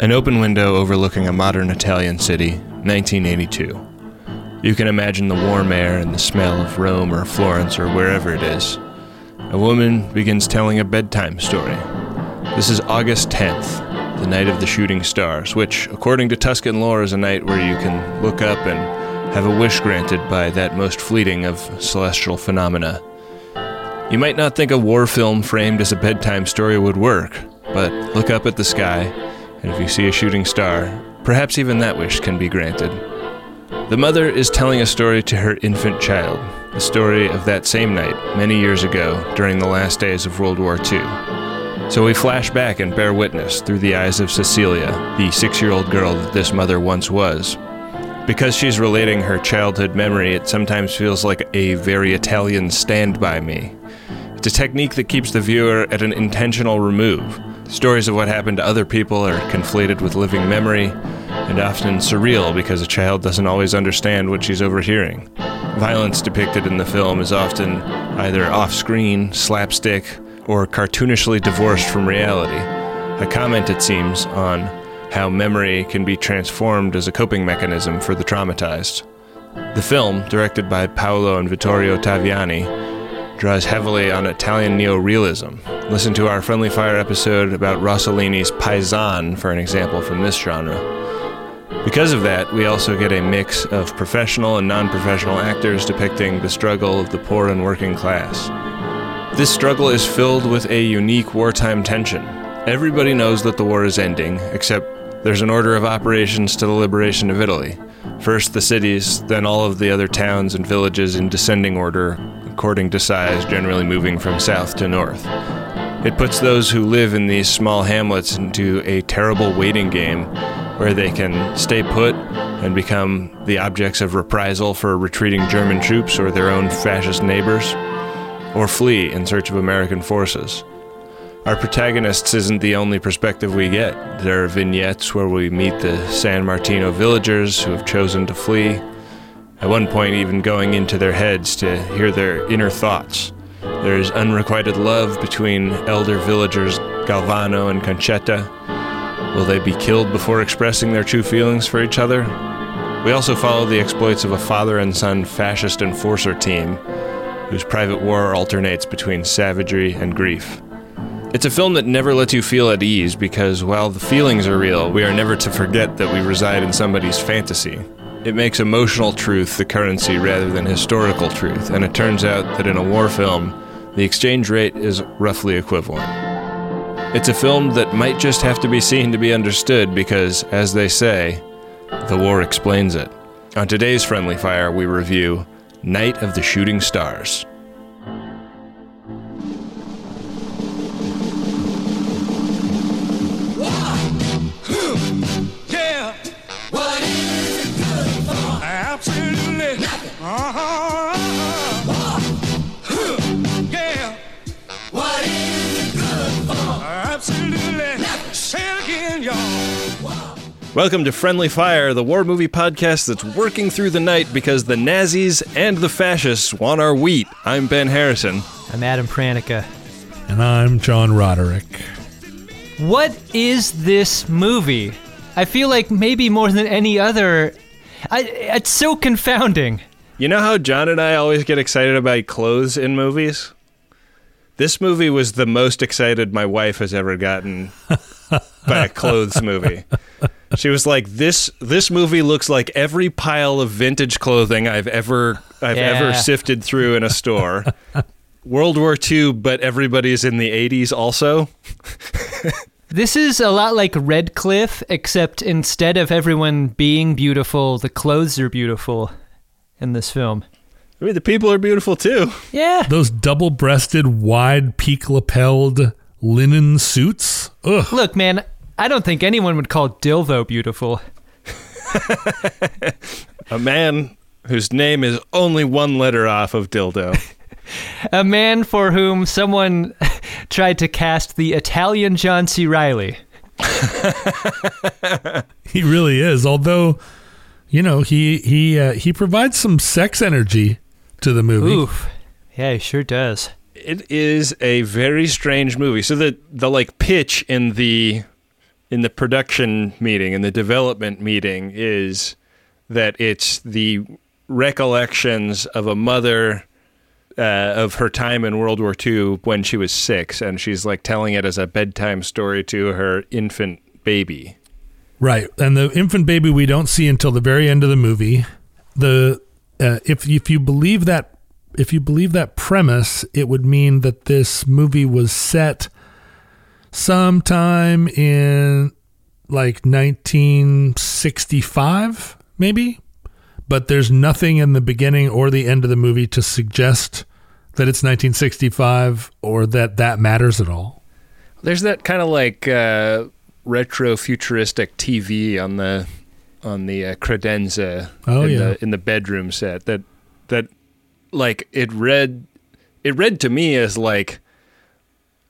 An open window overlooking a modern Italian city, 1982. You can imagine the warm air and the smell of Rome or Florence or wherever it is. A woman begins telling a bedtime story. This is August 10th, the night of the shooting stars, which, according to Tuscan lore, is a night where you can look up and have a wish granted by that most fleeting of celestial phenomena. You might not think a war film framed as a bedtime story would work, but look up at the sky, and if you see a shooting star, perhaps even that wish can be granted. The mother is telling a story to her infant child, the story of that same night, many years ago, during the last days of World War II. So we flash back and bear witness through the eyes of Cecilia, the six year old girl that this mother once was. Because she's relating her childhood memory, it sometimes feels like a very Italian stand by me. It's a technique that keeps the viewer at an intentional remove. Stories of what happened to other people are conflated with living memory, and often surreal because a child doesn't always understand what she's overhearing. Violence depicted in the film is often either off screen, slapstick, or cartoonishly divorced from reality. A comment, it seems, on how memory can be transformed as a coping mechanism for the traumatized. The film, directed by Paolo and Vittorio Taviani, draws heavily on Italian neorealism. Listen to our Friendly Fire episode about Rossellini's Paisan for an example from this genre. Because of that, we also get a mix of professional and non professional actors depicting the struggle of the poor and working class. This struggle is filled with a unique wartime tension. Everybody knows that the war is ending, except there's an order of operations to the liberation of Italy. First the cities, then all of the other towns and villages in descending order, according to size, generally moving from south to north. It puts those who live in these small hamlets into a terrible waiting game where they can stay put and become the objects of reprisal for retreating German troops or their own fascist neighbors or flee in search of American forces. Our protagonists isn't the only perspective we get. There are vignettes where we meet the San Martino villagers who have chosen to flee, at one point, even going into their heads to hear their inner thoughts. There is unrequited love between elder villagers Galvano and Concetta. Will they be killed before expressing their true feelings for each other? We also follow the exploits of a father and son fascist enforcer team whose private war alternates between savagery and grief. It's a film that never lets you feel at ease because while the feelings are real, we are never to forget that we reside in somebody's fantasy. It makes emotional truth the currency rather than historical truth, and it turns out that in a war film, the exchange rate is roughly equivalent. It's a film that might just have to be seen to be understood because, as they say, the war explains it. On today's Friendly Fire, we review Night of the Shooting Stars. Welcome to Friendly Fire, the war movie podcast that's working through the night because the Nazis and the fascists want our wheat. I'm Ben Harrison. I'm Adam Pranica. And I'm John Roderick. What is this movie? I feel like maybe more than any other. I, it's so confounding. You know how John and I always get excited about clothes in movies? This movie was the most excited my wife has ever gotten by a clothes movie. She was like, "This this movie looks like every pile of vintage clothing I've ever I've ever sifted through in a store." World War II, but everybody's in the 80s also. This is a lot like Red Cliff, except instead of everyone being beautiful, the clothes are beautiful in this film. I mean, the people are beautiful too. Yeah. Those double breasted, wide peak lapelled linen suits. Ugh. Look, man, I don't think anyone would call Dilvo beautiful. A man whose name is only one letter off of dildo. A man for whom someone tried to cast the Italian John C. Reilly. He really is. Although, you know, he he uh, he provides some sex energy to the movie. Oof. Yeah, he sure does. It is a very strange movie. So the the like pitch in the in the production meeting in the development meeting is that it's the recollections of a mother uh, of her time in World War II when she was six, and she's like telling it as a bedtime story to her infant baby. Right, and the infant baby we don't see until the very end of the movie. The uh, if if you believe that if you believe that premise, it would mean that this movie was set sometime in like 1965, maybe. But there's nothing in the beginning or the end of the movie to suggest that it's 1965 or that that matters at all. There's that kind of like uh, retro futuristic TV on the on the uh, credenza Oh, in yeah. the in the bedroom set that that like it read it read to me as like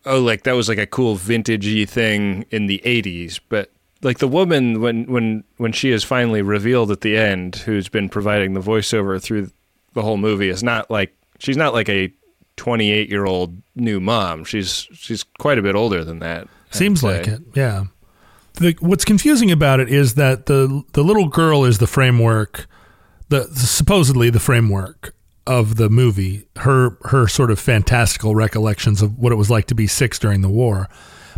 oh like that was like a cool vintagey thing in the 80s but like the woman when when when she is finally revealed at the end who's been providing the voiceover through the whole movie is not like she's not like a 28 year old new mom. She's she's quite a bit older than that Seems like it, yeah. The, what's confusing about it is that the the little girl is the framework, the supposedly the framework of the movie. Her her sort of fantastical recollections of what it was like to be six during the war,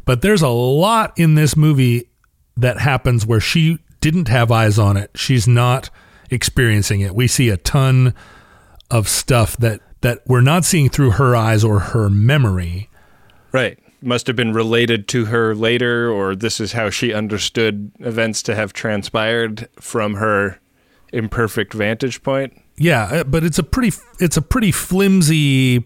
but there's a lot in this movie that happens where she didn't have eyes on it. She's not experiencing it. We see a ton of stuff that that we're not seeing through her eyes or her memory. Right. Must have been related to her later, or this is how she understood events to have transpired from her imperfect vantage point. Yeah, uh, but it's a pretty it's a pretty flimsy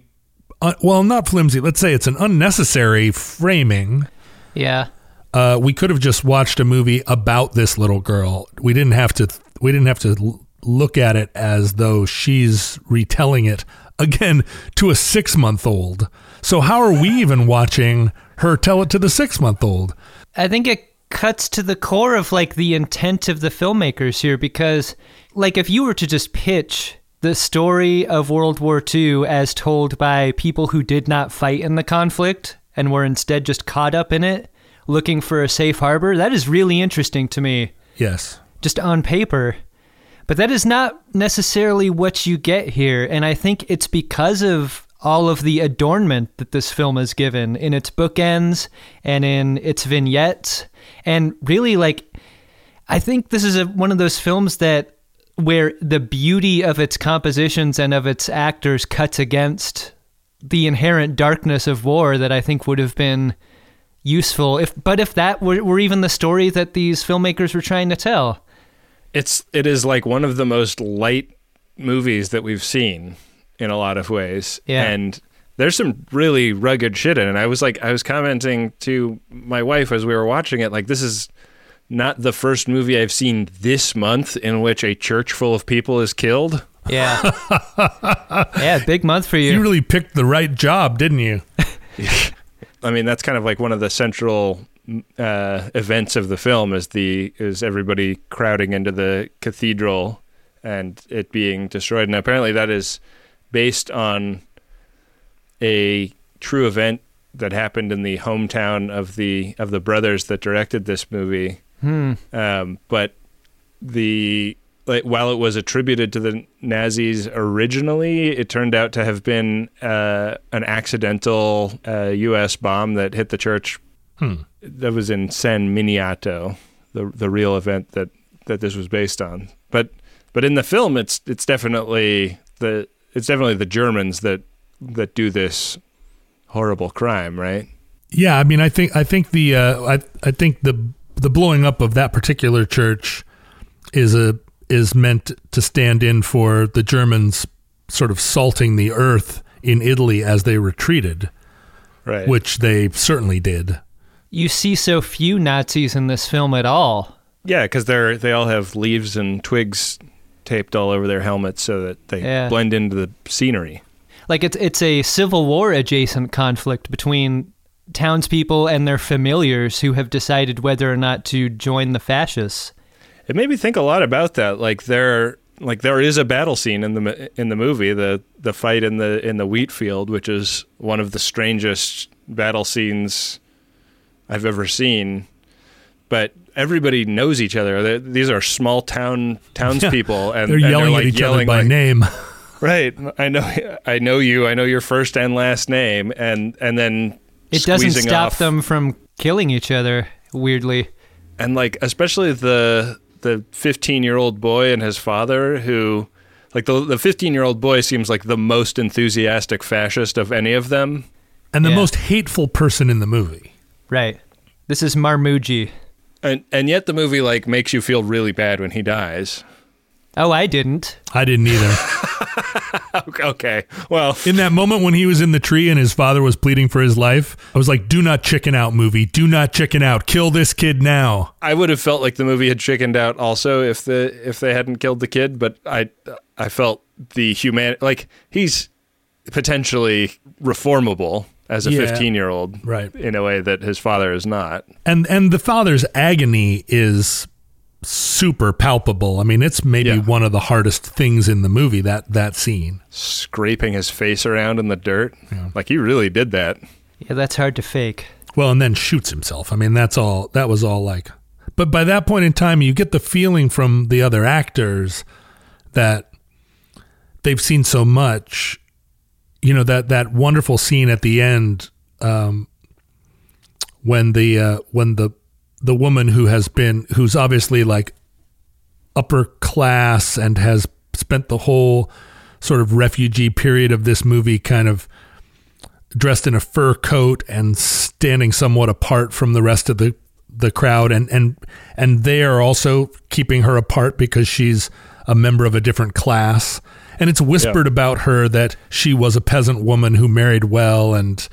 uh, well, not flimsy. Let's say it's an unnecessary framing. Yeah. Uh, we could have just watched a movie about this little girl. We didn't have to we didn't have to look at it as though she's retelling it again to a 6-month-old. So how are we even watching her tell it to the 6-month-old? I think it cuts to the core of like the intent of the filmmakers here because like if you were to just pitch the story of World War II as told by people who did not fight in the conflict and were instead just caught up in it looking for a safe harbor that is really interesting to me Yes. just on paper. But that is not necessarily what you get here. And I think it's because of all of the adornment that this film is given in its bookends and in its vignettes. And really, like, I think this is a, one of those films that where the beauty of its compositions and of its actors cuts against the inherent darkness of war that I think would have been useful if but if that were, were even the story that these filmmakers were trying to tell It's it is like one of the most light movies that we've seen in a lot of ways. Yeah. And there's some really rugged shit in it. I was like I was commenting to my wife as we were watching it, like this is not the first movie I've seen this month in which a church full of people is killed. Yeah. yeah, big month for you. You really picked the right job, didn't you? I mean, that's kind of like one of the central uh, events of the film is the is everybody crowding into the cathedral and it being destroyed. And apparently, that is based on a true event that happened in the hometown of the of the brothers that directed this movie. Hmm. Um, but the like while it was attributed to the Nazis originally, it turned out to have been uh, an accidental uh, U.S. bomb that hit the church. Hmm. That was in San Miniato, the the real event that that this was based on. But but in the film, it's it's definitely the it's definitely the Germans that that do this horrible crime, right? Yeah, I mean, I think I think the uh, I I think the the blowing up of that particular church is a is meant to stand in for the Germans sort of salting the earth in Italy as they retreated, Right. which they certainly did. You see so few Nazis in this film at all. Yeah, because they're they all have leaves and twigs taped all over their helmets so that they Yeah. blend into the scenery. Like it's it's a Civil War adjacent conflict between townspeople and their familiars who have decided whether or not to join the fascists. It made me think a lot about that. Like there, like there is a battle scene in the in the movie, the the fight in the in the wheat field, which is one of the strangest battle scenes I've ever seen. but everybody knows each other. They're- these are small town townspeople, and They're and yelling like at each yelling other by like, name. Right. I know. I know you. I know your first and last name, and and then It doesn't stop off- them from killing each other. Weirdly, and like especially the the 15 year old boy and his father who like the the 15 year old boy seems like the most enthusiastic fascist of any of them And the Yeah. most hateful person in the movie. right? This is Marmugi. and and yet the movie like makes you feel really bad when he dies Oh, I didn't. I didn't either. okay well in that moment when he was in the tree and his father was pleading for his life, I was like, do not chicken out, movie. Do not chicken out. Kill this kid now. I would have felt like the movie had chickened out also if the if they hadn't killed the kid but I I felt the human like he's potentially reformable as a Yeah. 15 year old Right. in a way that his father is not And and the father's agony is super palpable. I mean, it's maybe Yeah. one of the hardest things in the movie that that scene. scraping his face around in the dirt like he really did that Yeah, that's hard to fake. Well, and then shoots himself. I mean, that's all. That was all like. But by that point in time, you get the feeling from the other actors that they've seen so much. You know that that wonderful scene at the end um, when the uh, when the the woman who has been who's obviously like upper class and has spent the whole sort of refugee period of this movie kind of dressed in a fur coat and standing somewhat apart from the rest of the the crowd and and and they are also keeping her apart because she's a member of a different class. And it's whispered about her that she was a peasant woman who married well and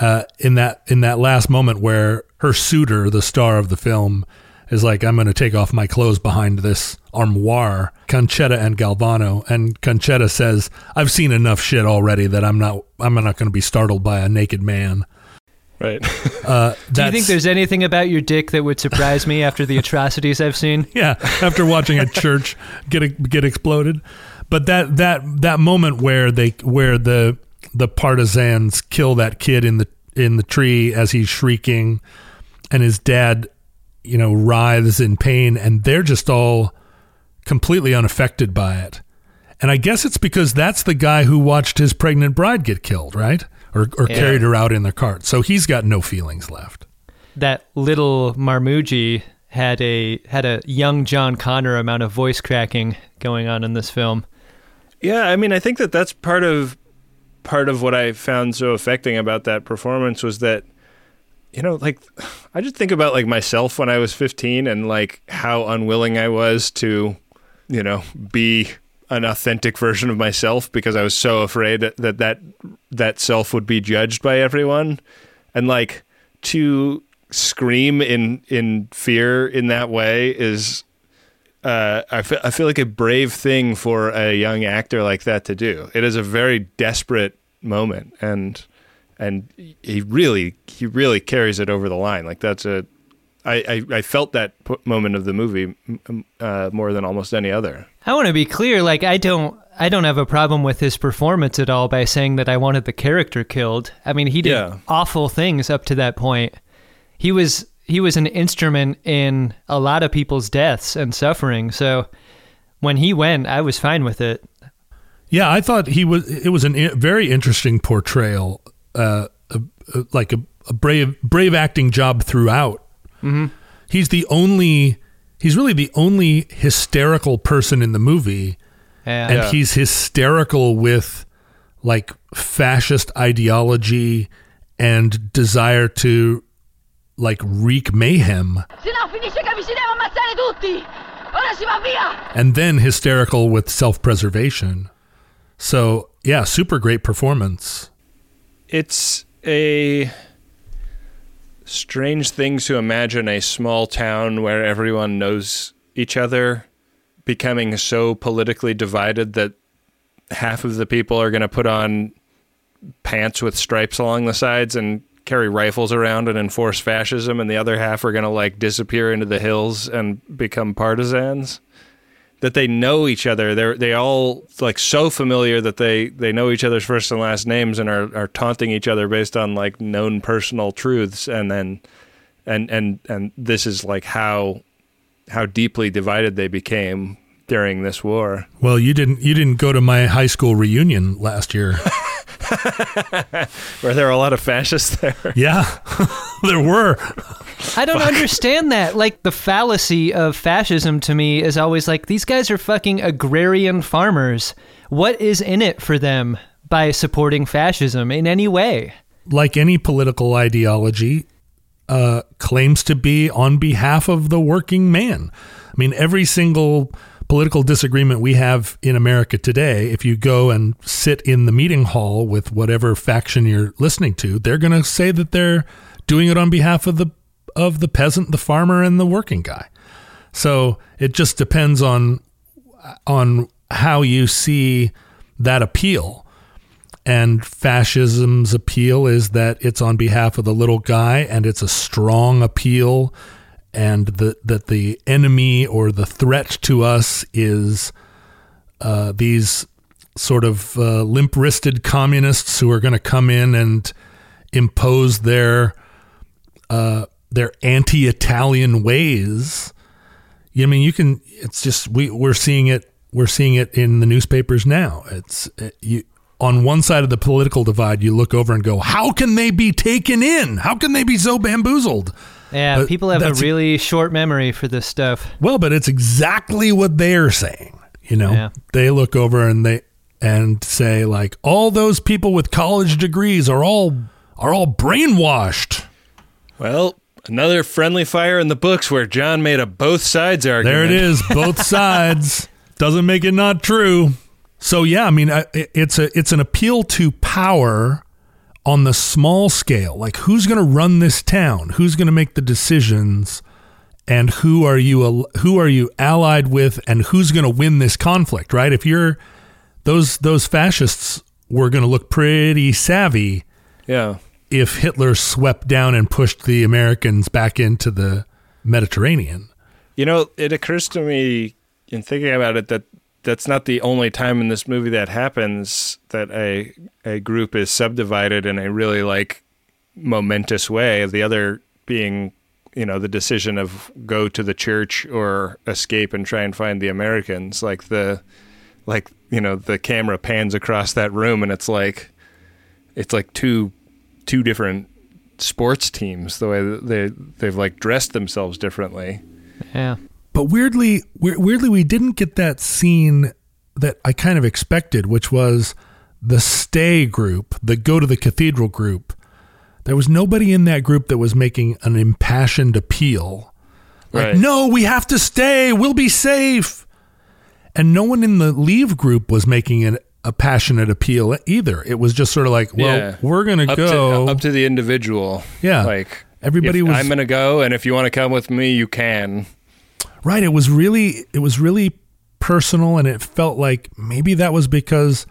uh, in that in that last moment where her suitor, the star of the film, is like, "I'm going to take off my clothes behind this armoire." Concetta and Galvano, and Concetta says, "I've seen enough shit already that I'm not I'm not going to be startled by a naked man." right Uh, Do you think there's anything about your dick that would surprise me after the atrocities I've seen? yeah after watching a church get get exploded but that that that moment where they where the the partisans kill that kid in the in the tree as he's shrieking and his dad you know writhes in pain and they're just all completely unaffected by it and i guess it's because that's the guy who watched his pregnant bride get killed right or, or Yeah. carried her out in the cart so he's got no feelings left That little Marmugi had a had a young John Connor amount of voice cracking going on in this film. Yeah, I mean, I think that that's part of part of what I found so affecting about that performance was that you know, like I just think about like myself when I was 15 and like how unwilling I was to, you know, be an authentic version of myself because I was so afraid that that that, that self would be judged by everyone. And like to scream in in fear in that way is uh, I feel, I feel like a brave thing for a young actor like that to do. It is a very desperate moment, and and he really he really carries it over the line. Like that's a I I, I felt that p- moment of the movie uh, more than almost any other. I want to be clear, like I don't I don't have a problem with his performance at all by saying that I wanted the character killed. I mean, he did Yeah. awful things up to that point. He was he was an instrument in a lot of people's deaths and suffering. So when he went, I was fine with it. Yeah, I thought he was. It was a i- very interesting portrayal, uh, a, a, like a, a brave, brave acting job throughout. Mm-hmm. He's the only. He's really the only hysterical person in the movie, Yeah. and Yeah. he's hysterical with like fascist ideology and desire to like wreak mayhem, Se no finisce che vi si tutti! Ora si va via! and then hysterical with self-preservation. So yeah, super great performance. It's a strange thing to imagine a small town where everyone knows each other becoming so politically divided that half of the people are going to put on pants with stripes along the sides and carry rifles around and enforce fascism and the other half are going to like disappear into the hills and become partisans that they know each other. They're they all like so familiar that they they know each other's first and last names and are are taunting each other based on like known personal truths. And then and and and this is like how how deeply divided they became during this war. Well, you didn't you didn't go to my high school reunion last year. Were there a lot of fascists there? yeah, there were. I don't understand that. Like the fallacy of fascism to me is always like these guys are fucking agrarian farmers. What is in it for them by supporting fascism in any way? Like any political ideology, uh, claims to be on behalf of the working man. I mean, every single political disagreement we have in America today, if you go and sit in the meeting hall with whatever faction you're listening to, they're going to say that they're doing it on behalf of the of the peasant, the farmer, and the working guy. So it just depends on on how you see that appeal. And fascism's appeal is that it's on behalf of the little guy, and it's a strong appeal, and the, that the enemy or the threat to us is uh, these sort of uh, limp wristed communists who are going to come in and impose their uh, their anti Italian ways. I mean, you can. It's just we we're seeing it. We're seeing it in the newspapers now. It's it, you on one side of the political divide. You look over and go, "How can they be taken in? How can they be so bamboozled?" Yeah, But people have a that's- really short memory for this stuff. Well, but it's exactly what they're saying. You know, Yeah. they look over and they and say like, "All those people with college degrees are all are all brainwashed." Well, another friendly fire in the books where John made a both sides argument. There it is, both sides. Doesn't make it not true. So yeah, I mean, it's a it's an appeal to power on the small scale. Like, who's going to run this town? Who's going to make the decisions? And who are you who are you allied with? And who's going to win this conflict? Right? If you're those those fascists were going to look pretty savvy Yeah. if Hitler swept down and pushed the Americans back into the Mediterranean. You know, it occurs to me in thinking about it that that's not the only time in this movie that happens that a a group is subdivided in a really like momentous way. The other being, you know, the decision of go to the church or escape and try and find the Americans. Like the like, you know, the camera pans across that room and it's like it's like two two different sports teams the way they they've like dressed themselves differently. Yeah. But weirdly, we- weirdly, we didn't get that scene that I kind of expected, which was the stay group, the go to the cathedral group. There was nobody in that group that was making an impassioned appeal. Like, Right. no, we have to stay. We'll be safe. And no one in the leave group was making an, a passionate appeal either. It was just sort of like, well, Yeah. we're going to go. to up to the individual. Yeah. like Everybody was- I'm gonna go, and if you want to come with me, you can. Right. It was really it was really personal and it felt like maybe that was because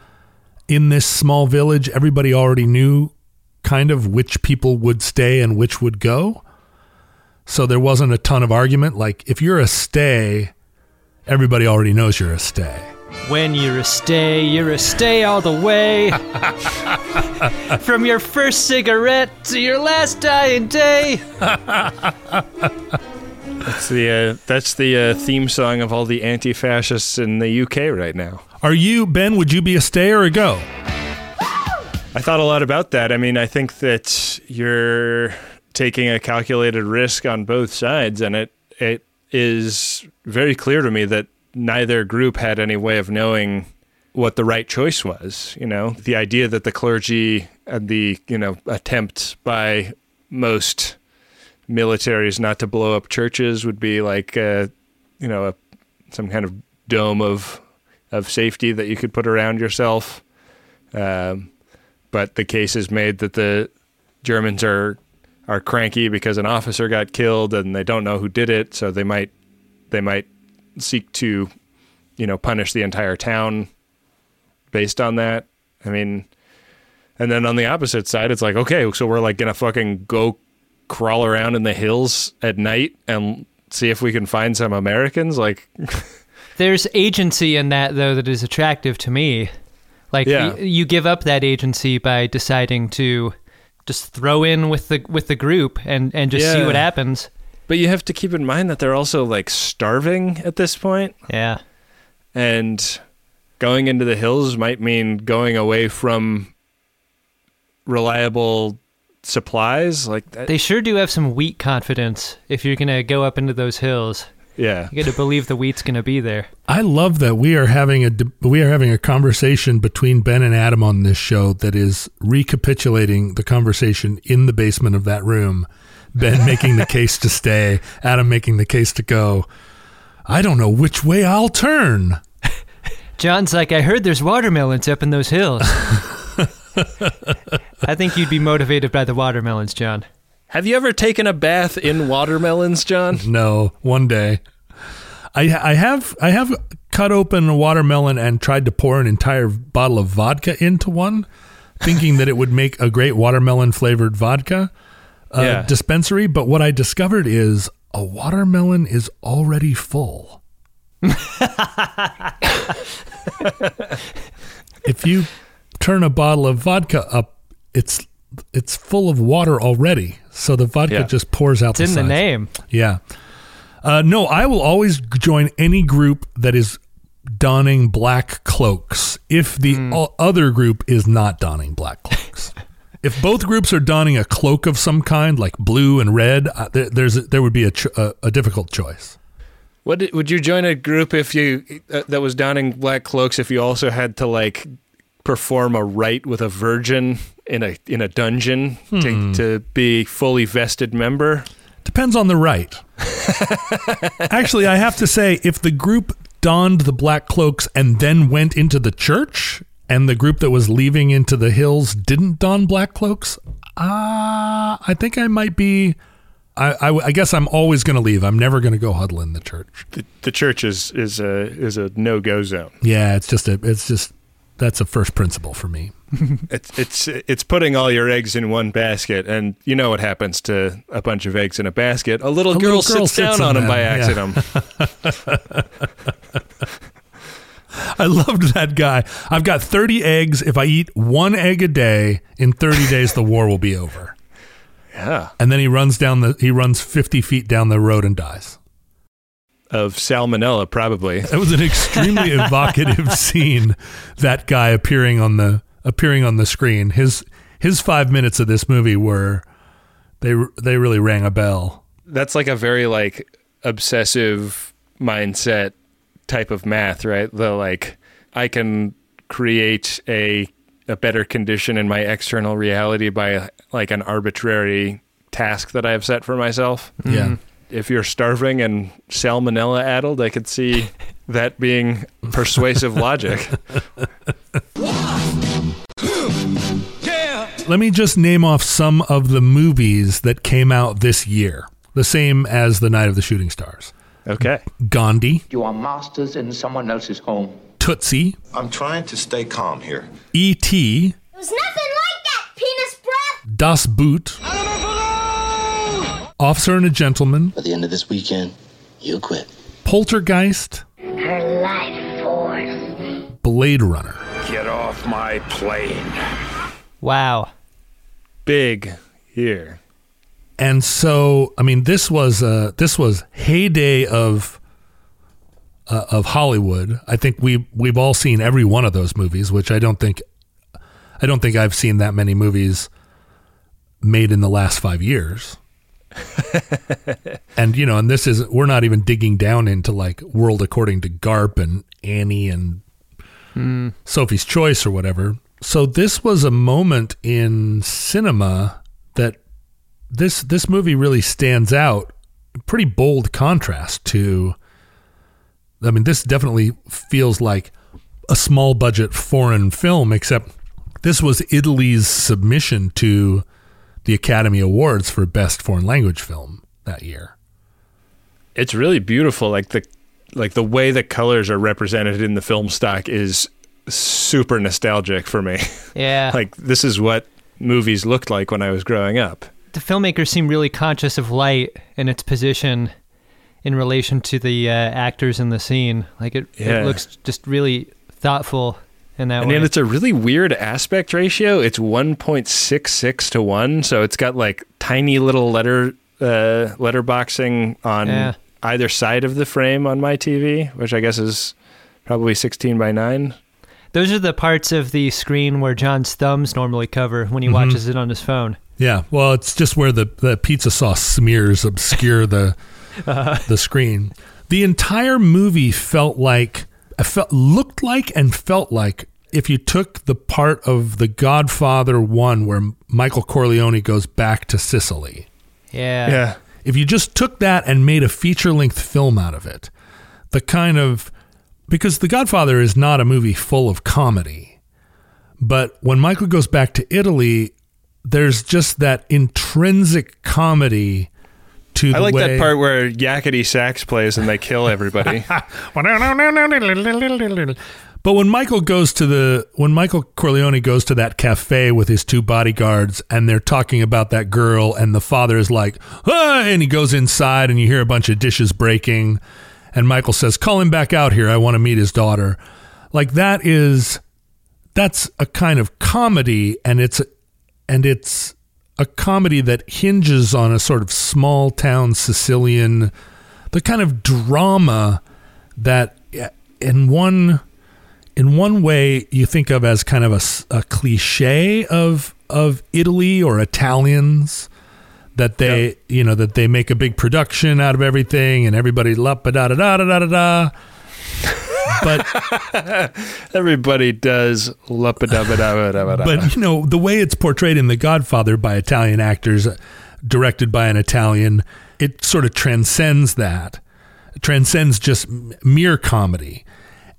in this small village everybody already knew kind of which people would stay and which would go. So there wasn't a ton of argument like if you're a stay everybody already knows you're a stay. When you're a stay, you're a stay all the way. From your first cigarette to your last dying day. That's the uh, that's the uh, theme song of all the anti-fascists in the UK right now. Are you Ben would you be a stay or a go? I thought a lot about that. I mean, I think that you're taking a calculated risk on both sides, and it it is very clear to me that neither group had any way of knowing what the right choice was. You know, the idea that the clergy and the you know attempt by most militaries not to blow up churches would be like uh, you know a, some kind of dome of of safety that you could put around yourself. Um, but the case is made that the Germans are are cranky because an officer got killed and they don't know who did it, so they might they might seek to you know punish the entire town based on that. I mean, and then on the opposite side, it's like okay, so we're like gonna fucking go crawl around in the hills at night and see if we can find some Americans. Like, There's agency in that, though, that is attractive to me. Like, Yeah. y- you give up that agency by deciding to just throw in with the with the group and and just see what happens. But you have to keep in mind that they're also like starving at this point, Yeah. and going into the hills might mean going away from reliable supplies. Like that. They sure do have some wheat confidence if you're going to go up into those hills. yeah. You got to believe the wheat's going to be there. I love that we are having a we are having a conversation between Ben and Adam on this show that is recapitulating the conversation in the basement of that room. Ben making the case to stay, Adam making the case to go. I don't know which way I'll turn. John's like, I heard there's watermelons up in those hills. I think you'd be motivated by the watermelons, John. Have you ever taken a bath in watermelons, John? No, one day. I I have I have cut open a watermelon and tried to pour an entire bottle of vodka into one, thinking that it would make a great watermelon flavored vodka uh, Yeah. dispensary. But what I discovered is a watermelon is already full. if you turn a bottle of vodka up, it's it's full of water already. So the vodka Yeah. just pours out. It's in the name. Yeah. Uh, no, I will always join any group that is donning black cloaks if the o- other group is not donning black cloaks. if both groups are donning a cloak of some kind, like blue and red, uh, there, there's a, there would be a, ch- a, a difficult choice. What did- would you join a group if you uh, that was donning black cloaks if you also had to like perform a rite with a virgin in a in a dungeon to, to be fully vested member? Depends on the right. Actually, I have to say, if the group donned the black cloaks and then went into the church, and the group that was leaving into the hills didn't don black cloaks, uh, I think I might be. I, I, I guess I'm always going to leave. I'm never going to go huddle in the church. The, the church is is a is a no go zone. Yeah, it's just a. It's just that's a first principle for me. It's it's it's putting all your eggs in one basket, and you know what happens to a bunch of eggs in a basket. A little A girl little girl sits down sits on on them by accident. I loved that guy. I've got 30 eggs. If I eat one egg a day, in 30 days the war will be over. yeah, and then he runs down the he runs 50 feet down the road and dies of salmonella probably. That was an extremely evocative scene that guy appearing on the appearing on the screen his his five minutes of this movie were they they really rang a bell That's like a very like obsessive mindset type of math, right? The like I can create a a better condition in my external reality by like an arbitrary task that I have set for myself. yeah mm-hmm. If you're starving and salmonella addled, I could see that being persuasive logic. Let me just name off some of the movies that came out this year the same as the night of the shooting stars Okay. gandhi You are masters in someone else's home. tootsie I'm trying to stay calm here. e.t It was nothing like that, penis breath! das boot officer and a gentleman By the end of this weekend, you quit. poltergeist Her life force. blade runner Get off my plane. Wow. Big here. and so I mean this was uh this was heyday of uh, of Hollywood. I think we we've all seen every one of those movies, which I don't think I don't think I've seen that many movies made in the last 5 years. and you know, and this is we're not even digging down into like World According to Garp and Annie and hmm. Sophie's Choice or whatever. So this was a moment in cinema that this this movie really stands out. Pretty bold contrast to. I mean, this definitely feels like a small budget foreign film, except this was Italy's submission to the Academy Awards for Best Foreign Language Film that year. It's really beautiful. Like the like the way the colors are represented in the film stock is super nostalgic for me. Yeah. like this is what movies looked like when I was growing up. the filmmakers seem really conscious of light and its position in relation to the uh, actors in the scene. Like it, Yeah. it looks just really thoughtful in that And way. then it's a really weird aspect ratio. It's 1.66 to 1, so it's got like tiny little letter uh letterboxing on Yeah. either side of the frame on my TV, which I guess is probably 16 by 9. Those are the parts of the screen where John's thumbs normally cover when he Mm-hmm. watches it on his phone. Yeah, well, it's just where the, the pizza sauce smears obscure the the screen. The entire movie felt like felt looked like and felt like if you took the part of The Godfather 1 where Michael Corleone goes back to Sicily. Yeah. Yeah. If you just took that and made a feature-length film out of it, the kind of because The Godfather is not a movie full of comedy. But when Michael goes back to Italy, there's just that intrinsic comedy to the I like way that part where Yakety Sax plays and they kill everybody. But when Michael goes to the when Michael Corleone goes to that cafe with his two bodyguards and they're talking about that girl and the father is like, ah, and he goes inside and you hear a bunch of dishes breaking and Michael says, "Call him back out here. I want to meet his daughter." Like that is that's a kind of comedy and it's and it's a comedy that hinges on a sort of small town Sicilian the kind of drama that in one in one way you think of as kind of a cliche of of Italy or Italians that they you know that they make a big production out of everything and everybody la da da da da da da da but Everybody does luppa-dubba-dubba-dubba-dubba. but you know the way it's portrayed in The Godfather by Italian actors, uh, directed by an Italian, it sort of transcends that, it transcends just mere comedy.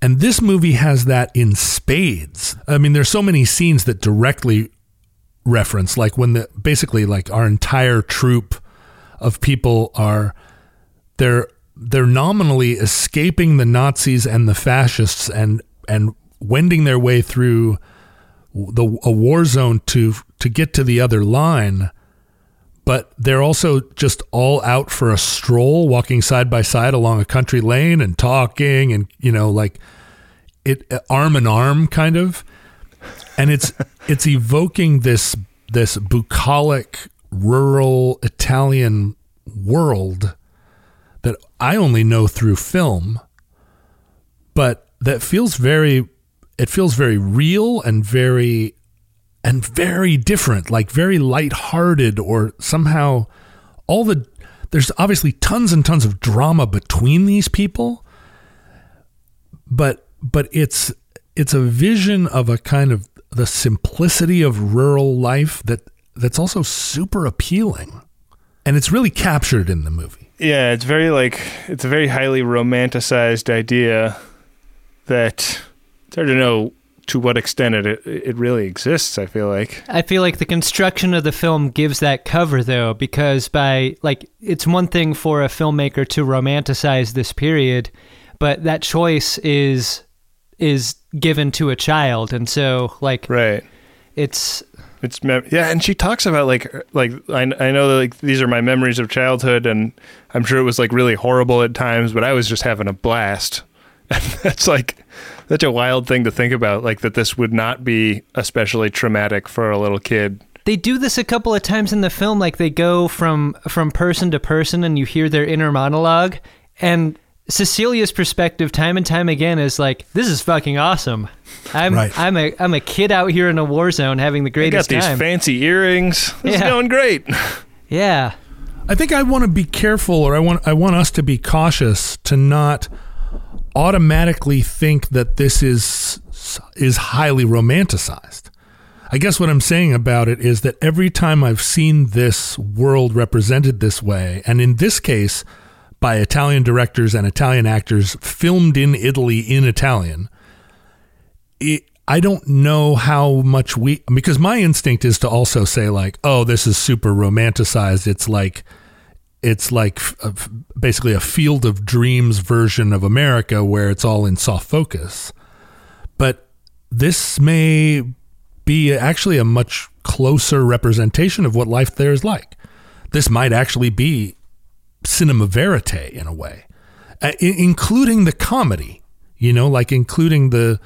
And this movie has that in spades. I mean, there's so many scenes that directly reference, like when the basically like our entire troop of people are they're they're nominally escaping the Nazis and the fascists and and wending their way through the a war zone to to get to the other line but they're also just all out for a stroll walking side by side along a country lane and talking and you know like it arm in arm kind of. And it's it's evoking this this bucolic rural Italian world that I only know through film but that feels very it feels very real and very and very different like very lighthearted or somehow all the there's obviously tons and tons of drama between these people but but it's it's a vision of a kind of the simplicity of rural life that that's also super appealing. And it's really captured in the movie. Yeah, it's very like it's a very highly romanticized idea that it's hard to know to what extent it it really exists. I feel like I feel like the construction of the film gives that cover though, because by like it's one thing for a filmmaker to romanticize this period, but that choice is is given to a child, and so like right. it's It's mem- yeah, and she talks about like like I I know that like these are my memories of childhood, and I'm sure it was like really horrible at times, but I was just having a blast. And that's like such a wild thing to think about, like that this would not be especially traumatic for a little kid. they do this a couple of times in the film like they go from from person to person and you hear their inner monologue and Cecilia's perspective time and time again is like this is fucking awesome. I'm Right. I'm a I'm a kid out here in a war zone having the I got greatest these time. fancy earrings. This is going great. yeah. I think I want to be careful, or I want I want us to be cautious to not automatically think that this is is highly romanticized. I guess what I'm saying about it is that every time I've seen this world represented this way, and in this case by Italian directors and Italian actors filmed in Italy in Italian, it, I don't know how much we because my instinct is to also say like, oh, this is super romanticized. It's like it's like f- basically a field of dreams version of America where it's all in soft focus. But this may be actually a much closer representation of what life there is like. This might actually be cinema verite in a way, uh, i- including the comedy, you know, like including the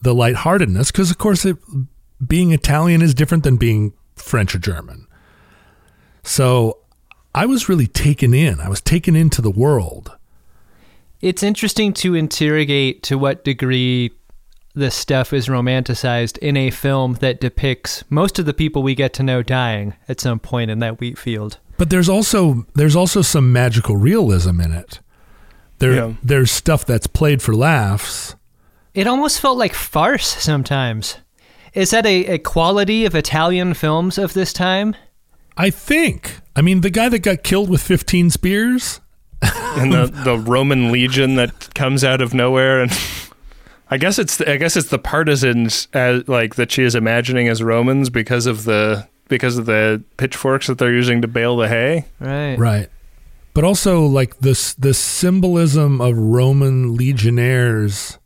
the lightheartedness because, of course, it, being Italian is different than being French or German. So I was really taken in. I was taken into the world. It's interesting to interrogate to what degree this stuff is romanticized in a film that depicts most of the people we get to know dying at some point in that wheat field. But there's also there's also some magical realism in it. There Yeah. there's stuff that's played for laughs. It almost felt like farce sometimes. Is that a, a quality of Italian films of this time? I think. I mean, the guy that got killed with 15 spears. and the, the Roman legion that comes out of nowhere and I guess it's the, I guess it's the partisans as like that she is imagining as Romans because of the because of the pitchforks that they're using to bale the hay. Right. Right. But also like this the symbolism of Roman legionnaires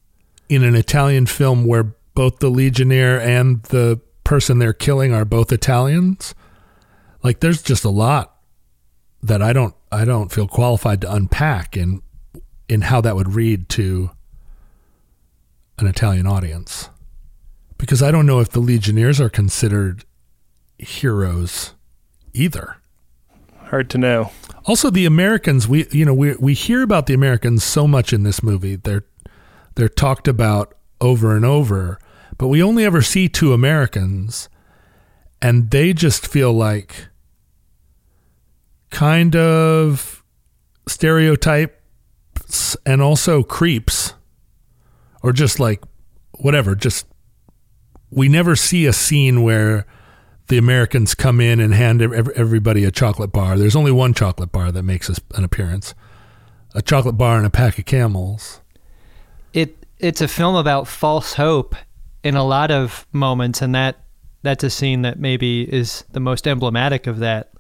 in an Italian film where both the legionnaire and the person they're killing are both Italians. Like there's just a lot that I don't I don't feel qualified to unpack in in how that would read to an Italian audience. Because I don't know if the legionnaires are considered heroes either. Hard to know. Also, the Americans, we you know we we hear about the Americans so much in this movie. They're they're talked about over and over, but we only ever see two Americans, and they just feel like kind of stereotypes and also creeps, or just like whatever. Just we never see a scene where the Americans come in and hand everybody a chocolate bar. There's only one chocolate bar that makes an appearance. A chocolate bar and a pack of camels. It it's a film about false hope in a lot of moments and that that's a scene that maybe is the most emblematic of that.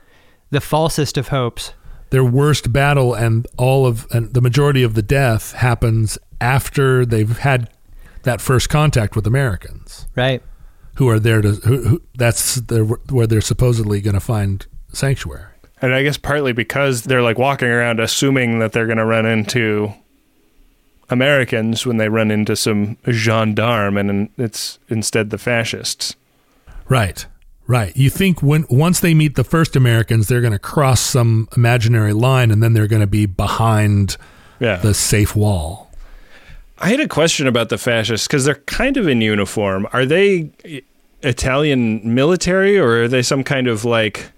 The falsest of hopes. Their worst battle and all of and the majority of the death happens after they've had that first contact with Americans Right. who are there to who, who that's their, where they're supposedly going to find sanctuary. And I guess partly because they're like walking around assuming that they're going to run into Americans when they run into some gendarme and it's instead the fascists. Right. Right. You think when once they meet the first Americans, they're going to cross some imaginary line and then they're going to be behind Yeah. the safe wall. I had a question about the fascists because they're kind of in uniform. Are they Italian military or are they some kind of like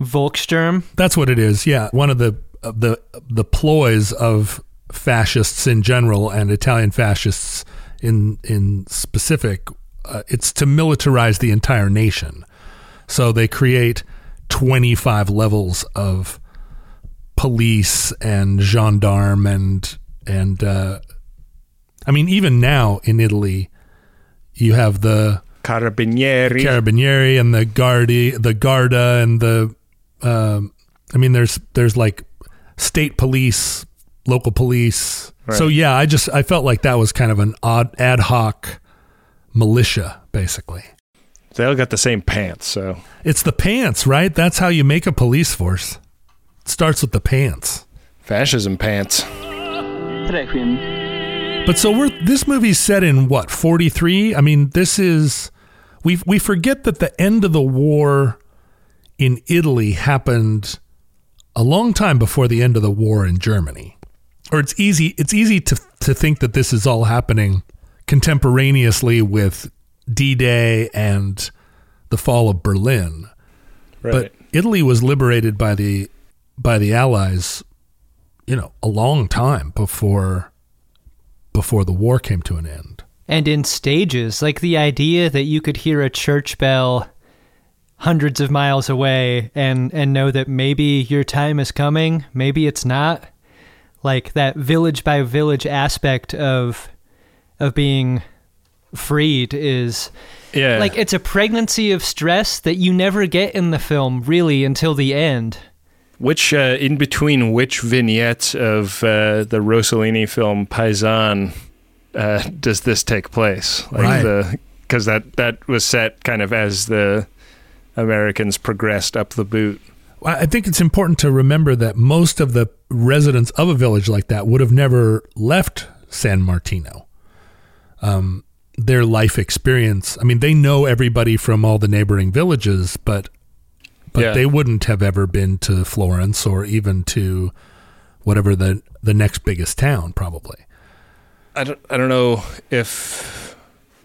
Volkssturm. That's what it is. Yeah, one of the of the the ploys of fascists in general and Italian fascists in in specific, uh, it's to militarize the entire nation. So they create twenty five levels of police and gendarme and and uh, I mean even now in Italy, you have the carabinieri? carabinieri and the guardi the garda and the um, i mean there's there's like state police local police. So yeah i just i felt like that was kind of an odd ad hoc militia basically they all got the same pants, so it's the pants right that's how you make a police force it starts with the pants fascism pants. But so we're this movie's set in what 43? I mean, this is we we forget that the end of the war in Italy happened a long time before the end of the war in Germany. Or it's easy it's easy to to think that this is all happening contemporaneously with D-Day and the fall of Berlin. Right. But Italy was liberated by the by the Allies, you know, a long time before before the war came to an end. and in stages like the idea that you could hear a church bell hundreds of miles away and and know that maybe your time is coming maybe it's not like that village by village aspect of of being freed is yeah. like it's a pregnancy of stress that you never get in the film really until the end Which uh, in between which vignettes of uh, the Rossellini film Paisan uh, does this take place? Like Right. the because that that was set kind of as the Americans progressed up the boot. I I think it's important to remember that most of the residents of a village like that would have never left San Martino. Um, their life experience. I mean, they know everybody from all the neighboring villages, but but Yeah. they wouldn't have ever been to Florence or even to whatever the the next biggest town probably. I don't, I don't know if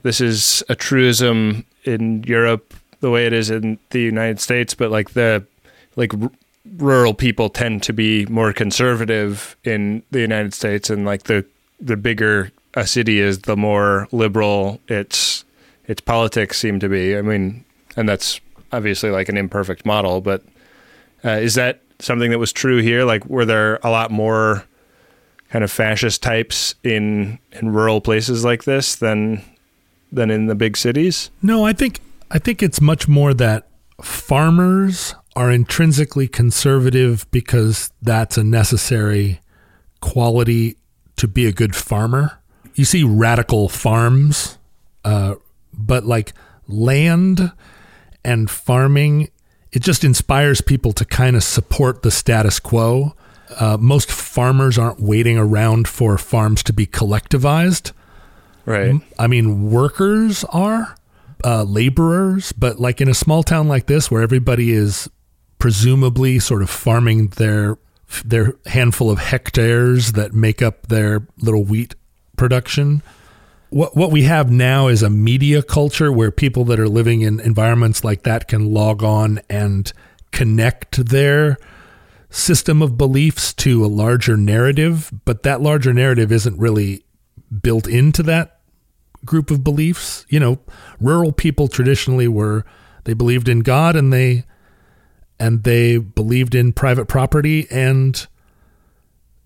this is a truism in Europe the way it is in the United States, but like the like r- rural people tend to be more conservative in the United States, and like the the bigger a city is, the more liberal its its politics seem to be. I mean, and that's obviously like an imperfect model, but uh, is that something that was true here? Like, were there a lot more kind of fascist types in in rural places like this than than in the big cities? No, I think I think it's much more that farmers are intrinsically conservative because that's a necessary quality to be a good farmer. You see radical farms, uh, but like land and farming, it just inspires people to kind of support the status quo. Uh, most farmers aren't waiting around for farms to be collectivized. Right. I mean, workers are uh, laborers, but like in a small town like this, where everybody is presumably sort of farming their their handful of hectares that make up their little wheat production. What what we have now is a media culture where people that are living in environments like that can log on and connect their system of beliefs to a larger narrative, but that larger narrative isn't really built into that group of beliefs. You know, rural people traditionally were they believed in God and they and they believed in private property and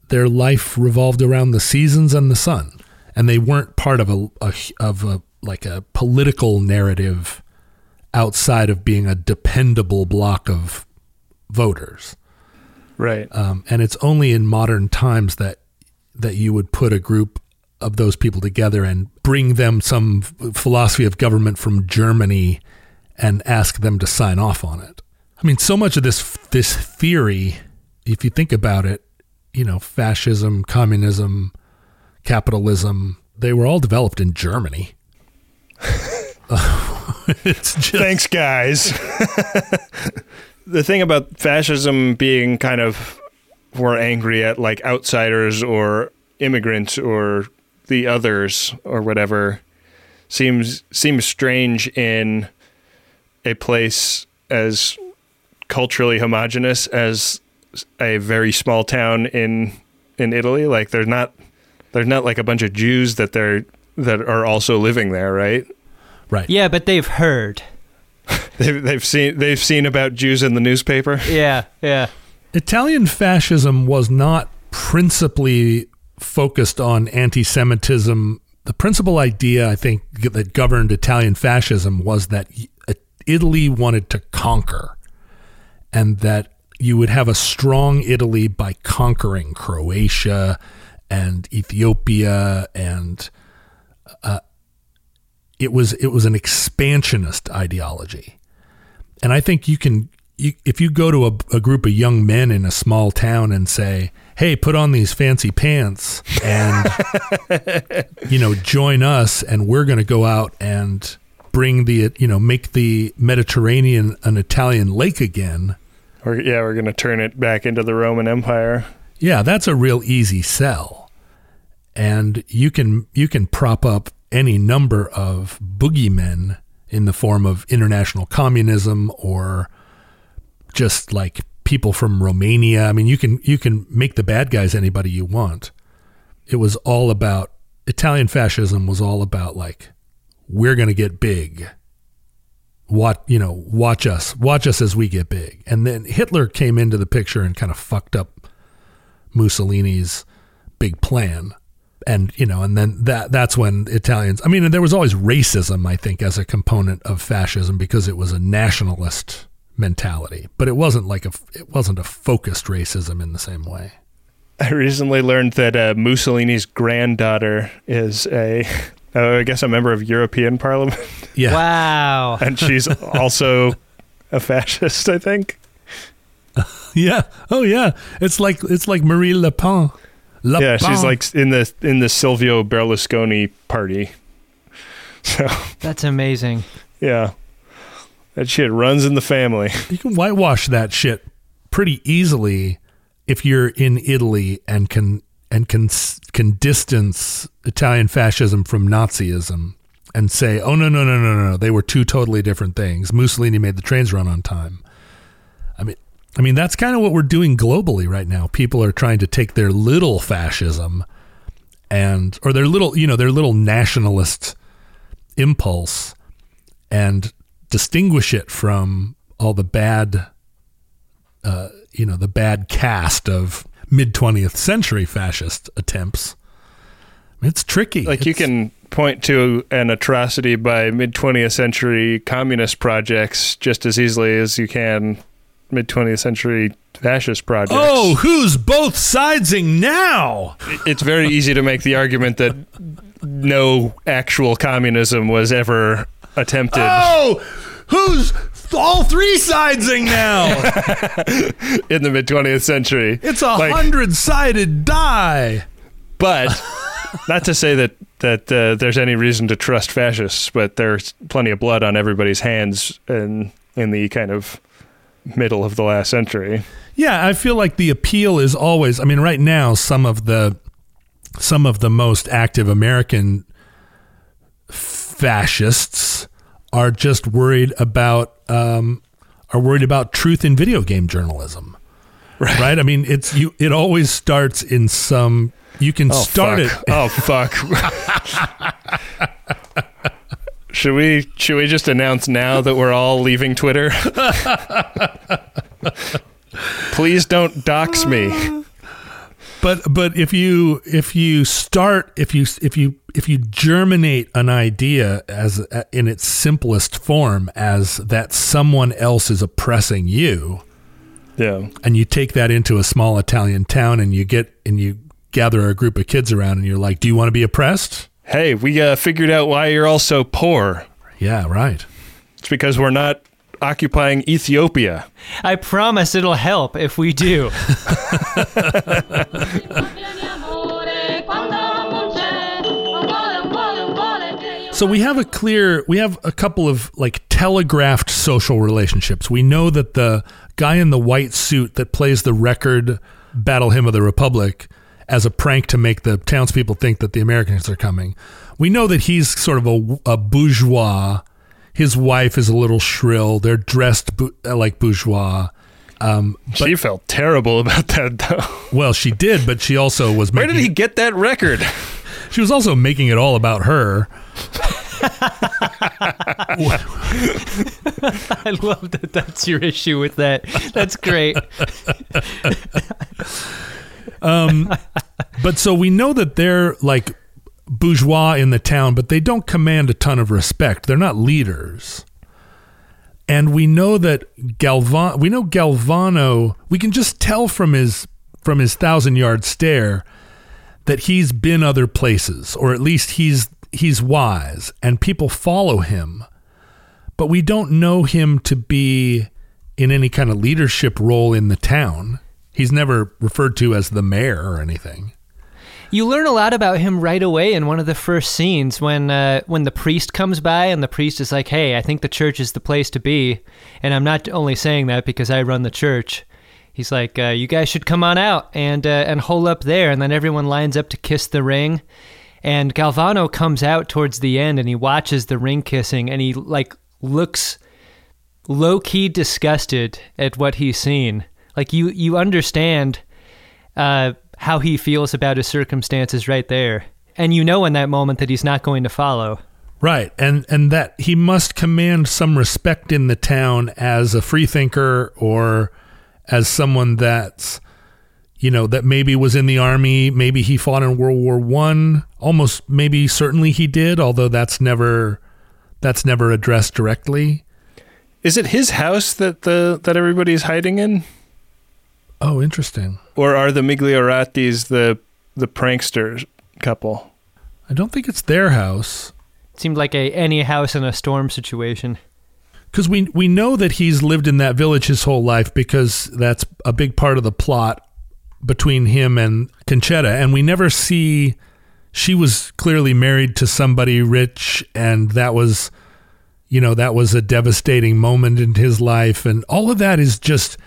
their life revolved around the seasons and the sun and they weren't part of a, a of a like a political narrative outside of being a dependable block of voters Right. um, and it's only in modern times that that you would put a group of those people together and bring them some philosophy of government from Germany and ask them to sign off on it. I mean, so much of this this theory, if you think about it, you know, fascism, communism, capitalism, they were all developed in Germany. just Thanks, guys. the thing about fascism being kind of we're angry at like outsiders or immigrants or the others or whatever seems seems strange in a place as culturally homogenous as a very small town in in Italy like there's not there's not like a bunch of Jews that they're that are also living there right right. Yeah, but they've heard. They've, they've seen they've seen about Jews in the newspaper. Yeah, yeah. Italian fascism was not principally focused on anti Semitism. The principal idea, I think, that governed Italian fascism was that uh, Italy wanted to conquer and that you would have a strong Italy by conquering Croatia and Ethiopia and uh, it was it was an expansionist ideology and I think you can, you, if you go to a, a group of young men in a small town and say, "Hey, put on these fancy pants and you know join us, and we're going to go out and bring the you know make the Mediterranean an Italian lake again." Yeah, we're gonna turn it back into the Roman Empire. Yeah, that's a real easy sell. And you can you can prop up any number of boogeymen in the form of international communism or just like people from Romania. I mean, you can you can make the bad guys anybody you want. It was all about Italian fascism was all about like we're going to get big. What, you know, watch us. Watch us as we get big. And then Hitler came into the picture and kind of fucked up Mussolini's big plan. And you know, and then that that's when Italians I mean there was always racism, I think, as a component of fascism because it was a nationalist mentality. But it wasn't like a it wasn't a focused racism in the same way. I recently learned that uh, Mussolini's granddaughter is a, uh, I guess, a member of European Parliament, Yeah. Wow. and she's also a fascist. I think. Yeah. Oh yeah. It's like it's like Marie Le Pen. Le Yeah, she's like in the in the Silvio Berlusconi party. So That's amazing. yeah, that shit runs in the family. You can whitewash that shit pretty easily if you're in Italy and can and can can distance Italian fascism from Nazism and say, "Oh no, no, no, no, no, they were two totally different things." Mussolini made the trains run on time. I mean, I mean that's kind of what we're doing globally right now. People are trying to take their little fascism and or their little, you know, their little nationalist impulse and distinguish it from all the bad uh, you know the bad cast of mid 20th century fascist attempts it's tricky Like you can point to an atrocity by mid 20th century communist projects just as easily as you can mid 20th century fascist projects. oh who's both sidesing now it's very easy to make the argument that no actual communism was ever attempted oh who's all three sidesing now in the mid 20th century. it's a Like- hundred sided die But not to say that that uh, there's any reason to trust fascists, but there's plenty of blood on everybody's hands in in the kind of middle of the last century. Yeah, I feel like the appeal is always. I mean, right now, some of the some of the most active American fascists are just worried about um, are worried about truth in video game journalism. Right. right. I mean, it's you. It always starts in some. You can Oh, start fuck. it. Oh fuck. should we should we just announce now that we're all leaving Twitter? Please don't dox me. but but if you if you start if you if you if you germinate an idea as uh, in its simplest form as that someone else is oppressing you Yeah. and you take that into a small Italian town and you get and you gather a group of kids around and you're like, "Do you want to be oppressed?" Hey, we uh, figured out why you're all so poor. Yeah, right. It's because we're not occupying Ethiopia. I promise it'll help if we do. So we have a clear, we have a couple of like telegraphed social relationships. We know that the guy in the white suit that plays the record Battle Hymn of the Republic as a prank to make the townspeople think that the Americans are coming. We know that he's sort of a, a bourgeois. His wife is a little shrill. They're dressed bu- like bourgeois. Um, she felt terrible about that, though. Well, she did, but she also was. Where did he get that record? She was also making it all about her. I love that that's your issue with that. That's great. Um, but so we know that they're like bourgeois in the town, but they don't command a ton of respect. They're not leaders. And we know that Galvan, we know Galvano. We can just tell from his from his thousand yard stare that he's been other places, or at least he's he's wise, and people follow him. But we don't know him to be in any kind of leadership role in the town. He's never referred to as the mayor or anything. You learn a lot about him right away in one of the first scenes when uh, when the priest comes by and the priest is like, "Hey, I think the church is the place to be," and I'm not only saying that because I run the church. He's like, uh, "You guys should come on out and uh, and hole up there," and then everyone lines up to kiss the ring. And Galvano comes out towards the end and he watches the ring kissing and he like looks low key disgusted at what he's seen. Like you you understand uh, how he feels about his circumstances right there. And you know in that moment that he's not going to follow. Right. And and that he must command some respect in the town as a freethinker or as someone that's you know, that maybe was in the army, maybe he fought in World War One, almost maybe certainly he did, although that's never that's never addressed directly. Is it his house that the that everybody's hiding in, Oh, interesting. or are the Miglioratis the the prankster couple? I don't think it's their house. It seemed like a any house in a storm situation. because we we know that he's lived in that village his whole life because that's a big part of the plot between him and Concetta, and we never see she was clearly married to somebody rich and that was you know that was a devastating moment in his life and all of that is just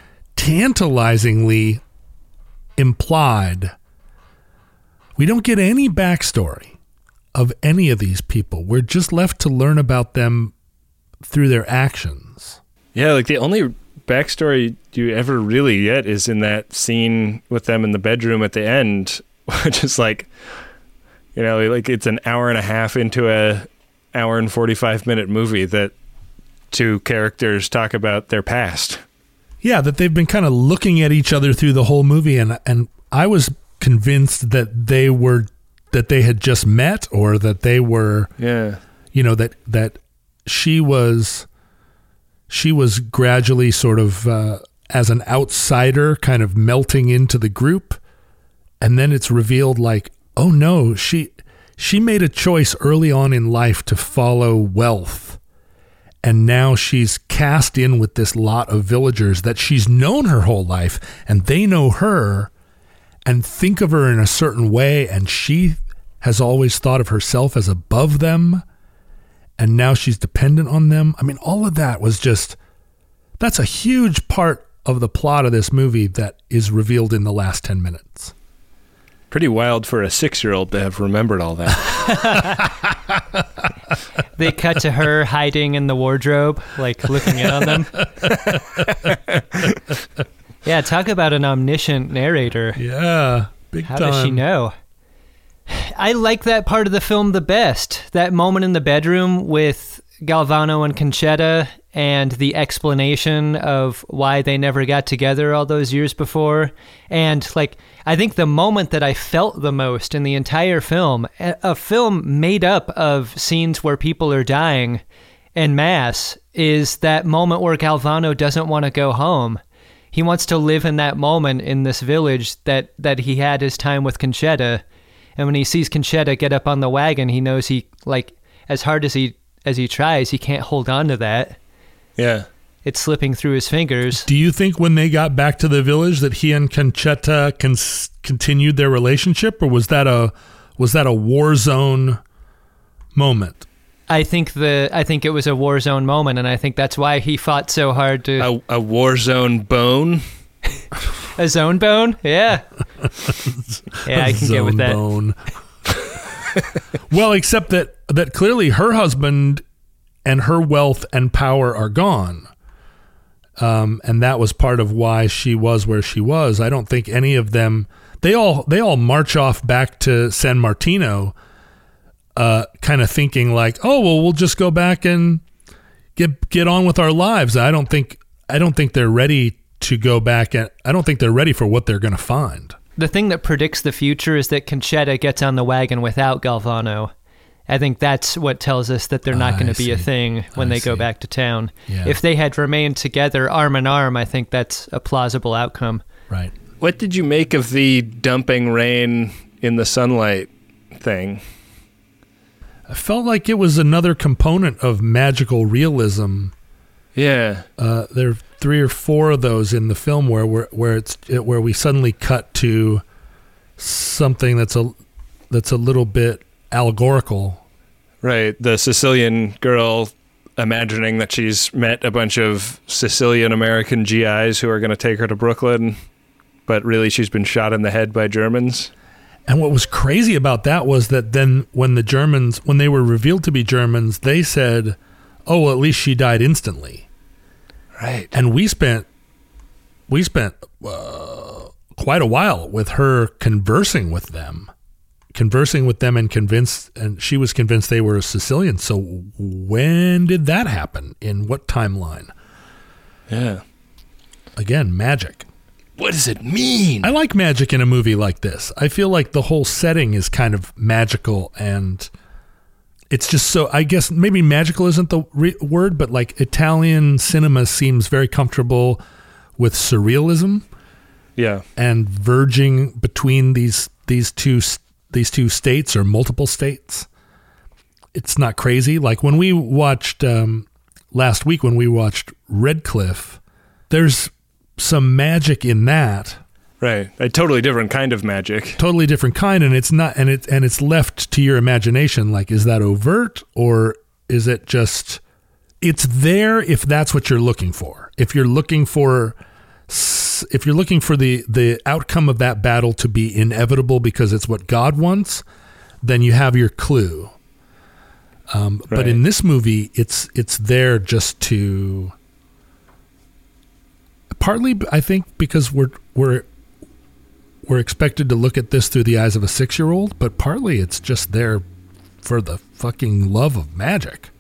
tantalizingly implied. We don't get any backstory of any of these people. We're just left to learn about them through their actions. Yeah, like the only backstory you ever really get is in that scene with them in the bedroom at the end, which is like, you know, like it's an hour and a half into a hour and 45 minute movie that two characters talk about their past. Yeah, that they've been kind of looking at each other through the whole movie, and and I was convinced that they were that they had just met, or that they were, Yeah. you know, that that she was she was gradually sort of uh, as an outsider, kind of melting into the group, and then it's revealed like, oh no, she she made a choice early on in life to follow wealth and now she's cast in with this lot of villagers that she's known her whole life and they know her and think of her in a certain way and she has always thought of herself as above them and now she's dependent on them. I mean all of that was just that's a huge part of the plot of this movie that is revealed in the last 10 minutes Pretty wild for a six year old to have remembered all that. They cut to her hiding in the wardrobe, like looking in on them. yeah, talk about an omniscient narrator. yeah big How time does she know? I like that part of the film the best. That moment in the bedroom with Galvano and Concetta and the explanation of why they never got together all those years before. And like I think the moment that I felt the most in the entire film, a film made up of scenes where people are dying en masse, is that moment where Galvano doesn't want to go home. He wants to live in that moment in this village that, that he had his time with Concetta. And when he sees Concetta get up on the wagon, he knows he like as hard as he as he tries, he can't hold on to that. yeah. It's slipping through his fingers. do you think when they got back to the village that he and Concetta cons- continued their relationship or was that a was that a war zone moment I think the I think it was a war zone moment, and I think that's why he fought so hard to A, a war zone bone. a zone bone. Yeah, yeah, I can get with that. bone. well, except that that clearly her husband and her wealth and power are gone. Um, and that was part of why she was where she was. I don't think any of them they all they all march off back to San Martino uh, kind of thinking like, "Oh, well, we'll just go back and get get on with our lives." I don't think I don't think they're ready to go back and I don't think they're ready for what they're going to find. The thing that predicts the future is that Concetta gets on the wagon without Galvano. I think that's what tells us that they're not I going to be a thing when I they go back to town. Yeah. If they had remained together arm in arm, I think that's a plausible outcome. Right. What did you make of the dumping rain in the sunlight thing? I felt like it was another component of magical realism. Yeah. Uh, there are three or four of those in the film where where, where it's it, where we suddenly cut to something that's a that's a little bit allegorical. Right. The Sicilian girl imagining that she's met a bunch of Sicilian American GIs who are going to take her to Brooklyn, but really she's been shot in the head by Germans. And what was crazy about that was that then when the Germans when they were revealed to be Germans, they said, "Oh, well, at least she died instantly." Right. and we spent we spent uh, quite a while with her conversing with them conversing with them and convinced and she was convinced they were Sicilian so when did that happen in what timeline Yeah. again magic What does it mean? I like magic in a movie like this I feel like the whole setting is kind of magical and it's just so I guess maybe magical isn't the re- word but like Italian cinema seems very comfortable with surrealism Yeah. and verging between these these two these two states or multiple states. It's not crazy. Like when we watched um, last week, when we watched Red Cliff, there's some magic in that Right. A totally different kind of magic. totally different kind and it's not and it and it's left to your imagination like is that overt or is it just it's there if that's what you're looking for if you're looking for if you're looking for the the outcome of that battle to be inevitable because it's what God wants then you have your clue um, but in this movie it's it's there just to partly I think because we're we're we're expected to look at this through the eyes of a six year old, but partly it's just there for the fucking love of magic.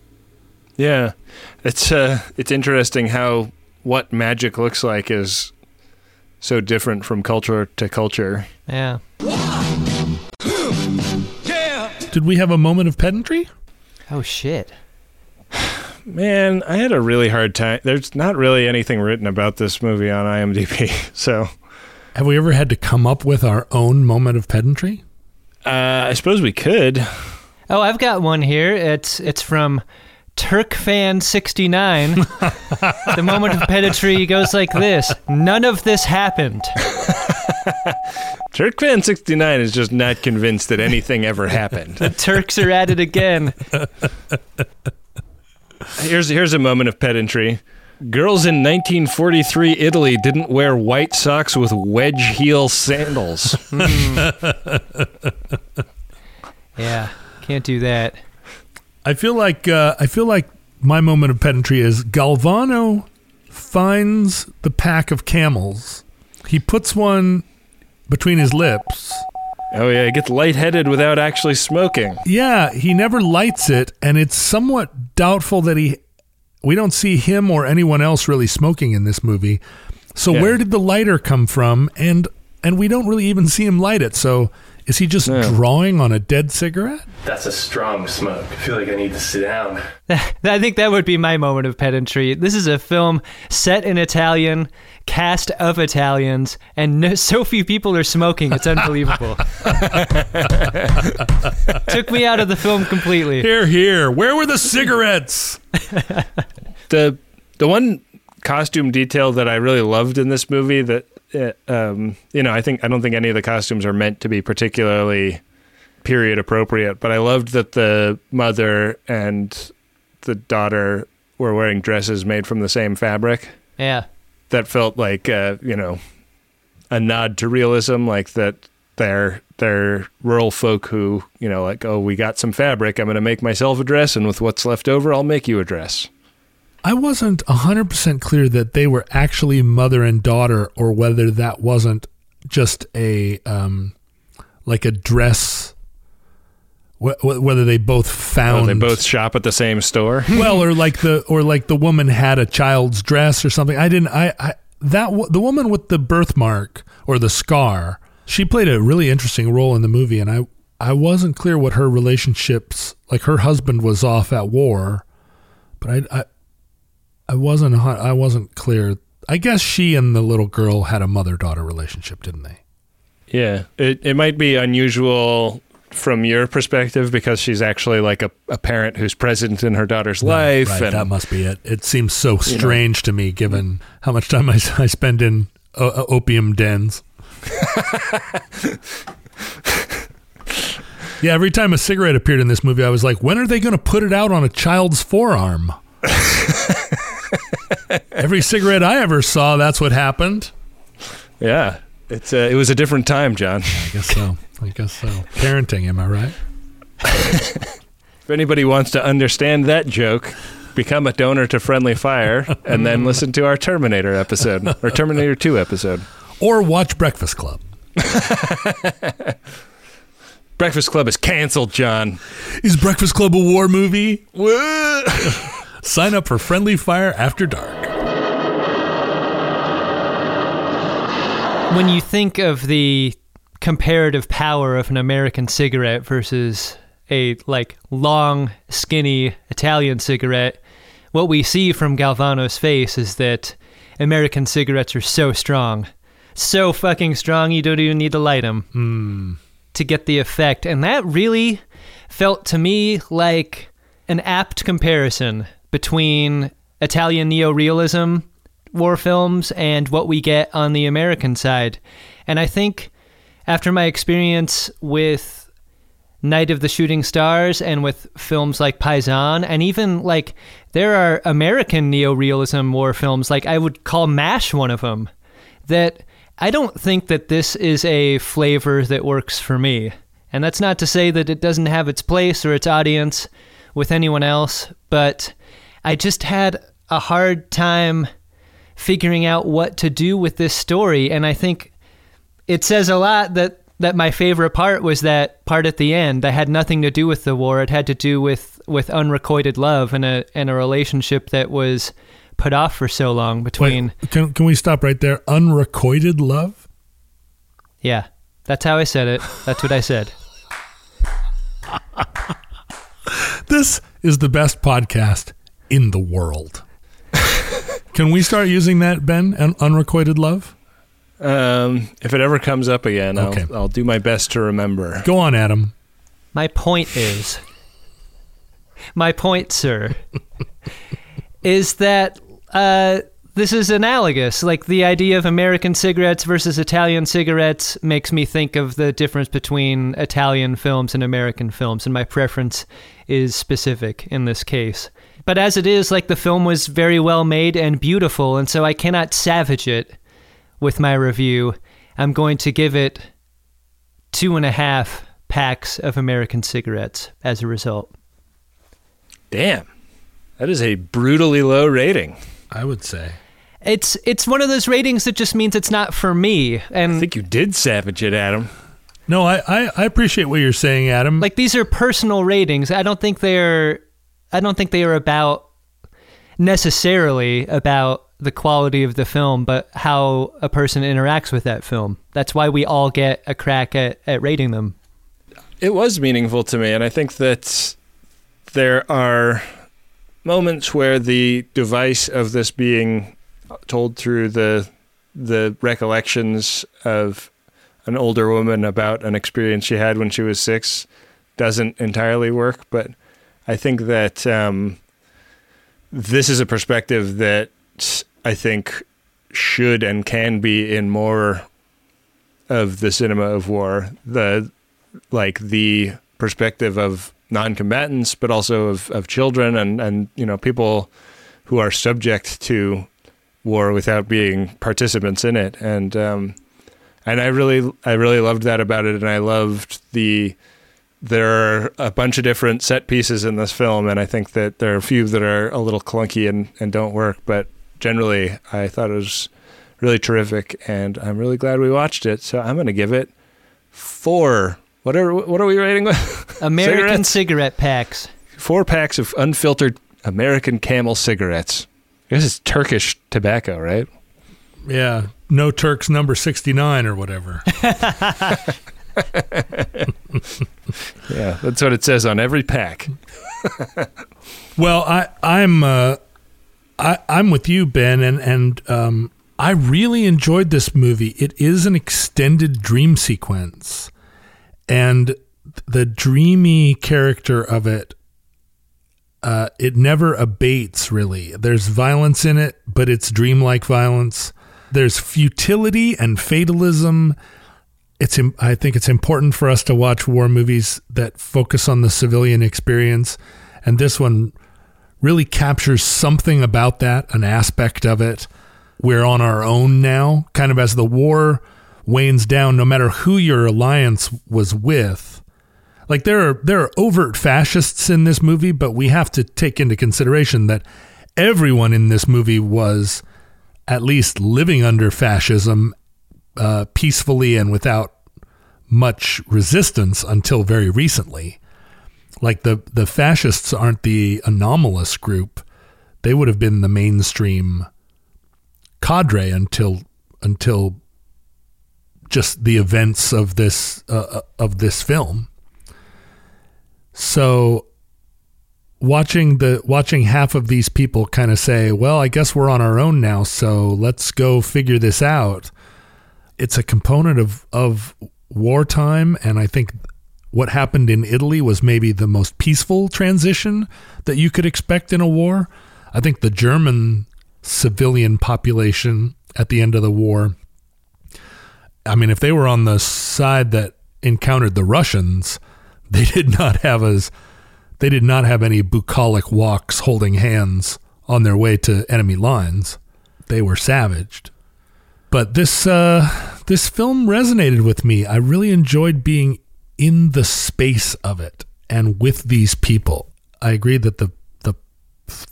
Yeah. It's uh it's interesting how what magic looks like is so different from culture to culture. Yeah. Yeah. Did we have a moment of pedantry? Oh shit. Man, I had a really hard time. There's not really anything written about this movie on IMDb. So, Have we ever had to come up with our own moment of pedantry? uh, I suppose we could. Oh, I've got one here. It's it's from Turkfan69. the moment of pedantry goes like this: None of this happened. Turkfan69 is just not convinced that anything ever happened. The Turks are at it again. Here's here's a moment of pedantry. Girls in 1943 Italy didn't wear white socks with wedge heel sandals. Hmm. Yeah, can't do that. I feel like uh, I feel like my moment of pedantry is Galvano finds the pack of camels. He puts one between his lips. Oh yeah, he gets lightheaded without actually smoking. Yeah, he never lights it, and it's somewhat doubtful that he. We don't see him or anyone else really smoking in this movie. So Yeah. where did the lighter come from? And and we don't really even see him light it. So is he just Yeah. drawing on a dead cigarette? That's a strong smoke. I feel like I need to sit down. I think that would be my moment of pedantry. This is a film set in Italian, cast of Italians, and no, so few people are smoking. It's unbelievable. Took me out of the film completely. Here, here. Where were the cigarettes? The the one costume detail that I really loved in this movie that uh, um, you know I think I don't think any of the costumes are meant to be particularly period appropriate, but I loved that the mother and the daughter were wearing dresses made from the same fabric. Yeah. that felt like uh, you know a nod to realism, like that they're they're rural folk who you know like oh we got some fabric, I'm gonna make myself a dress, and with what's left over, I'll make you a dress. I wasn't 100% clear that they were actually mother and daughter or whether that wasn't just a um like a dress wh- wh- whether they both found they both shop at the same store. well or like the or like the woman had a child's dress or something. I didn't I I that w- the woman with the birthmark or the scar, she played a really interesting role in the movie and I I wasn't clear what her relationships like her husband was off at war, but I I I wasn't a I wasn't clear. I guess she and the little girl had a mother-daughter relationship, didn't they? Yeah, it it might be unusual from your perspective because she's actually like a, a parent who's present in her daughter's life, Right, and that must be it. It seems so strange to me, given how much time I spend in uh, uh, opium dens. yeah, every time a cigarette appeared in this movie, I was like, when are they going to put it out on a child's forearm? every cigarette I ever saw, that's what happened. yeah, it's uh, it was a different time, John. I guess so. I guess so. Parenting, am I right? If anybody wants to understand that joke, become a donor to Friendly Fire and then listen to our Terminator episode or Terminator 2 episode. Or watch Breakfast Club. Breakfast Club is canceled, John. Is Breakfast Club a war movie? Sign up for Friendly Fire After Dark. When you think of the comparative power of an American cigarette versus a like long, skinny Italian cigarette, what we see from Galvano's face is that American cigarettes are so strong, so fucking strong you don't even need to light them hmm. to get the effect, and that really felt to me like an apt comparison between Italian neorealism war films and what we get on the American side. And I think after my experience with Night of the Shooting Stars and with films like Paisan, and even like there are American neorealism war films, like I would call MASH one of them, that I don't think that this is a flavor that works for me. And that's not to say that it doesn't have its place or its audience with anyone else, but I just had a hard time figuring out what to do with this story. And I think it says a lot that that my favorite part was that part at the end that had nothing to do with the war. It had to do with with unrequited love and a and a relationship that was put off for so long between. Wait, can can we stop right there? Unrequited love. Yeah, that's how I said it. That's what I said. This is the best podcast in the world. can we start using that, Ben? Un- unrequited love. Um, if it ever comes up again, Okay. I'll, I'll do my best to remember. Go on, Adam. My point is, my point, sir, is that uh, this is analogous. Like the idea of American cigarettes versus Italian cigarettes makes me think of the difference between Italian films and American films, and my preference is specific in this case. But as it is, like the film was very well made and beautiful, and so I cannot savage it with my review. I'm going to give it two and a half packs of American cigarettes as a result. Damn, that is a brutally low rating. I would say. It's it's one of those ratings that just means it's not for me. And I think you did savage it, Adam. No, I, I, I appreciate what you're saying, Adam. like these are personal ratings. I don't think they're I don't think they are about necessarily about the quality of the film, but how a person interacts with that film. That's why we all get a crack at, at rating them. It was meaningful to me, and I think that there are moments where the device of this being told through the the recollections of an older woman about an experience she had when she was six doesn't entirely work. But I think that um, this is a perspective that I think should and can be in more of the cinema of war. The like the perspective of non-combatants, but also of, of children and, and you know people who are subject to war without being participants in it. And um, and I really I really loved that about it, and I loved the there are a bunch of different set pieces in this film, and I think that there are a few that are a little clunky and, and don't work, but generally I thought it was really terrific, and I'm really glad we watched it. So I'm going to give it four. What are what are we rating with? American Cigarettes? cigarette packs. Four packs of unfiltered American Camel cigarettes. This is Turkish tobacco, right? yeah, no Turks number 69 or whatever. Yeah, that's what it says on every pack. Well, I I'm uh, I I'm with you, Ben, and and um, I really enjoyed this movie. It is an extended dream sequence, and the dreamy character of it. Uh, it never abates really. There's violence in it, but it's dreamlike violence. There's futility and fatalism. It's I think it's important for us to watch war movies that focus on the civilian experience, and this one really captures something about that, an aspect of it. We're on our own now, kind of as the war wanes down, no matter who your alliance was with. Like there are there are overt fascists in this movie, but we have to take into consideration that everyone in this movie was at least living under fascism uh, peacefully and without much resistance until very recently like the the fascists aren't the anomalous group. They would have been the mainstream cadre until until just the events of this uh, of this film. So watching the watching half of these people kind of say well i guess we're on our own now so let's go figure this out it's a component of of wartime and i think what happened in Italy was maybe the most peaceful transition that you could expect in a war. I think the German civilian population at the end of the war I mean, if they were on the side that encountered the Russians, they did not have as they did not have any bucolic walks holding hands on their way to enemy lines. They were savaged. But this uh, this film resonated with me. I really enjoyed being in the space of it and with these people. I agree that the the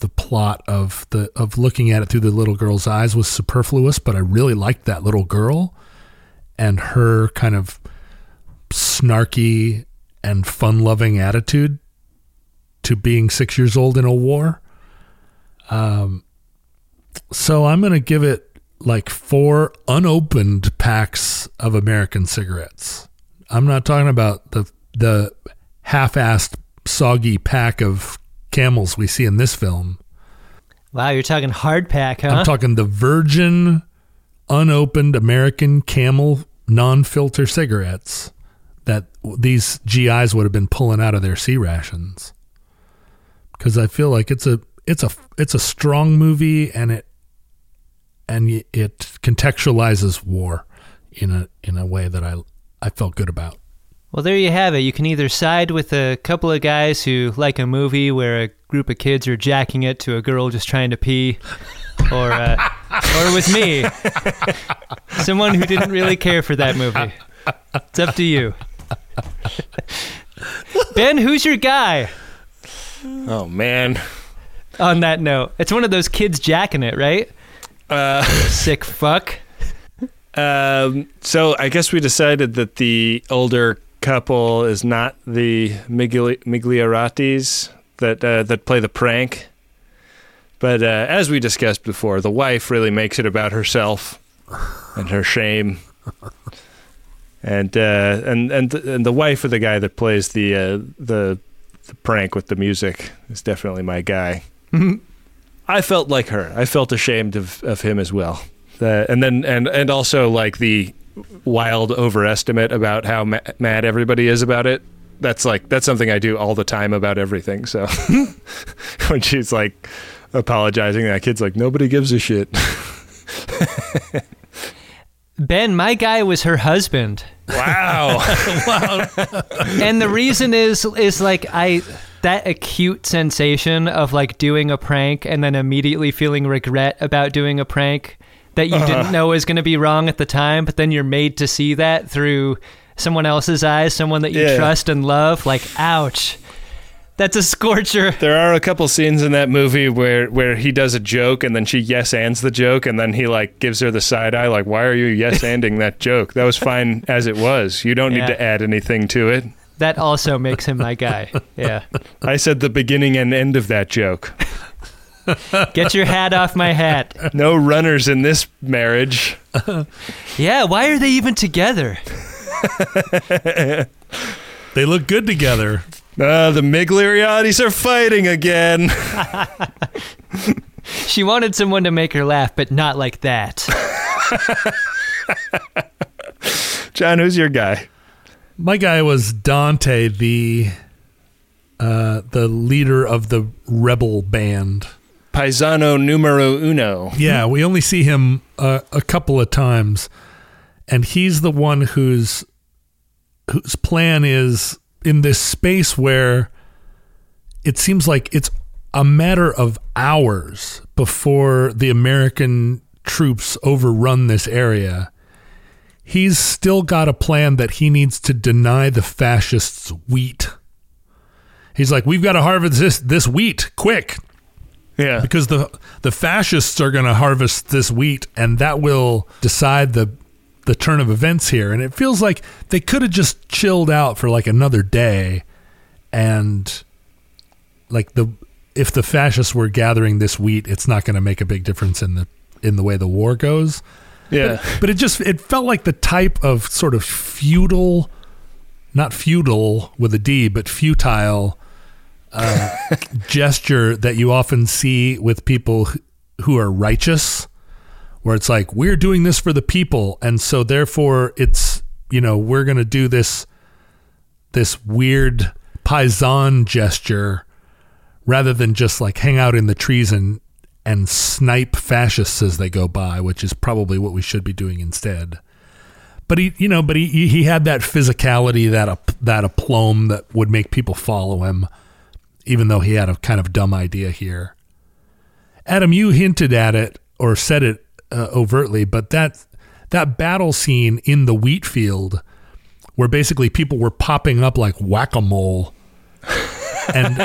the plot of the of looking at it through the little girl's eyes was superfluous, but I really liked that little girl and her kind of snarky and fun-loving attitude to being 6 years old in a war. Um so I'm going to give it like four unopened packs of American cigarettes. I'm not talking about the the half-assed soggy pack of camels we see in this film. Wow, you're talking hard pack, huh? I'm talking the virgin unopened American camel non-filter cigarettes that these GIs would have been pulling out of their C rations. Cuz I feel like it's a it's a it's a strong movie and it and it contextualizes war in a in a way that I I felt good about. Well, there you have it. You can either side with a couple of guys who like a movie where a group of kids are jacking it to a girl just trying to pee, or uh, or with me, someone who didn't really care for that movie. It's up to you. ben, who's your guy? Oh man. On that note, it's one of those kids jacking it, right? Uh, Sick fuck. Um, so I guess we decided that the older couple is not the Migli- Miglioratis that uh, that play the prank. But uh, as we discussed before, the wife really makes it about herself and her shame. And uh, and and th- and the wife of the guy that plays the uh, the the prank with the music is definitely my guy. I felt like her. I felt ashamed of, of him as well. Uh, and then and and also like the wild overestimate about how ma- mad everybody is about it. That's like that's something I do all the time about everything. So when she's like apologizing, that kid's like nobody gives a shit. Ben, my guy was her husband. Wow. and the reason is is like I that acute sensation of like doing a prank and then immediately feeling regret about doing a prank that you didn't uh-huh. know was going to be wrong at the time, but then you're made to see that through someone else's eyes, someone that you Yeah. trust and love. Like, ouch. That's a scorcher. There are a couple scenes in that movie where where he does a joke and then she yes ands the joke and then he like gives her the side eye like why are you yes anding that joke? That was fine as it was. You don't Yeah. need to add anything to it. That also makes him my guy. Yeah. I said the beginning and end of that joke. Get your hat off my hat. No runners in this marriage. Yeah, why are they even together? They look good together. Uh, the Miglioratis are fighting again. She wanted someone to make her laugh, but not like that. John, who's your guy? My guy was Dante, the uh, the leader of the rebel band. Paisano numero uno. Yeah, we only see him uh, a couple of times, and he's the one whose whose plan is in this space where it seems like it's a matter of hours before the American troops overrun this area. He's still got a plan that he needs to deny the fascists wheat. He's like, we've got to harvest this this wheat quick Yeah. because the the fascists are going to harvest this wheat and that will decide the the turn of events here and it feels like they could have just chilled out for like another day and like the if the fascists were gathering this wheat it's not going to make a big difference in the in the way the war goes Yeah. but it just it felt like the type of sort of feudal not feudal with a d but futile uh, gesture that you often see with people who are righteous where it's like we're doing this for the people and so therefore it's you know we're going to do this this weird paisan gesture rather than just like hang out in the trees and and snipe fascists as they go by which is probably what we should be doing instead but he, you know, but he he had that physicality, that that aplomb that would make people follow him, even though he had a kind of dumb idea here. Adam, you hinted at it or said it uh, overtly, but that that battle scene in the wheat field, where basically people were popping up like whack a mole, and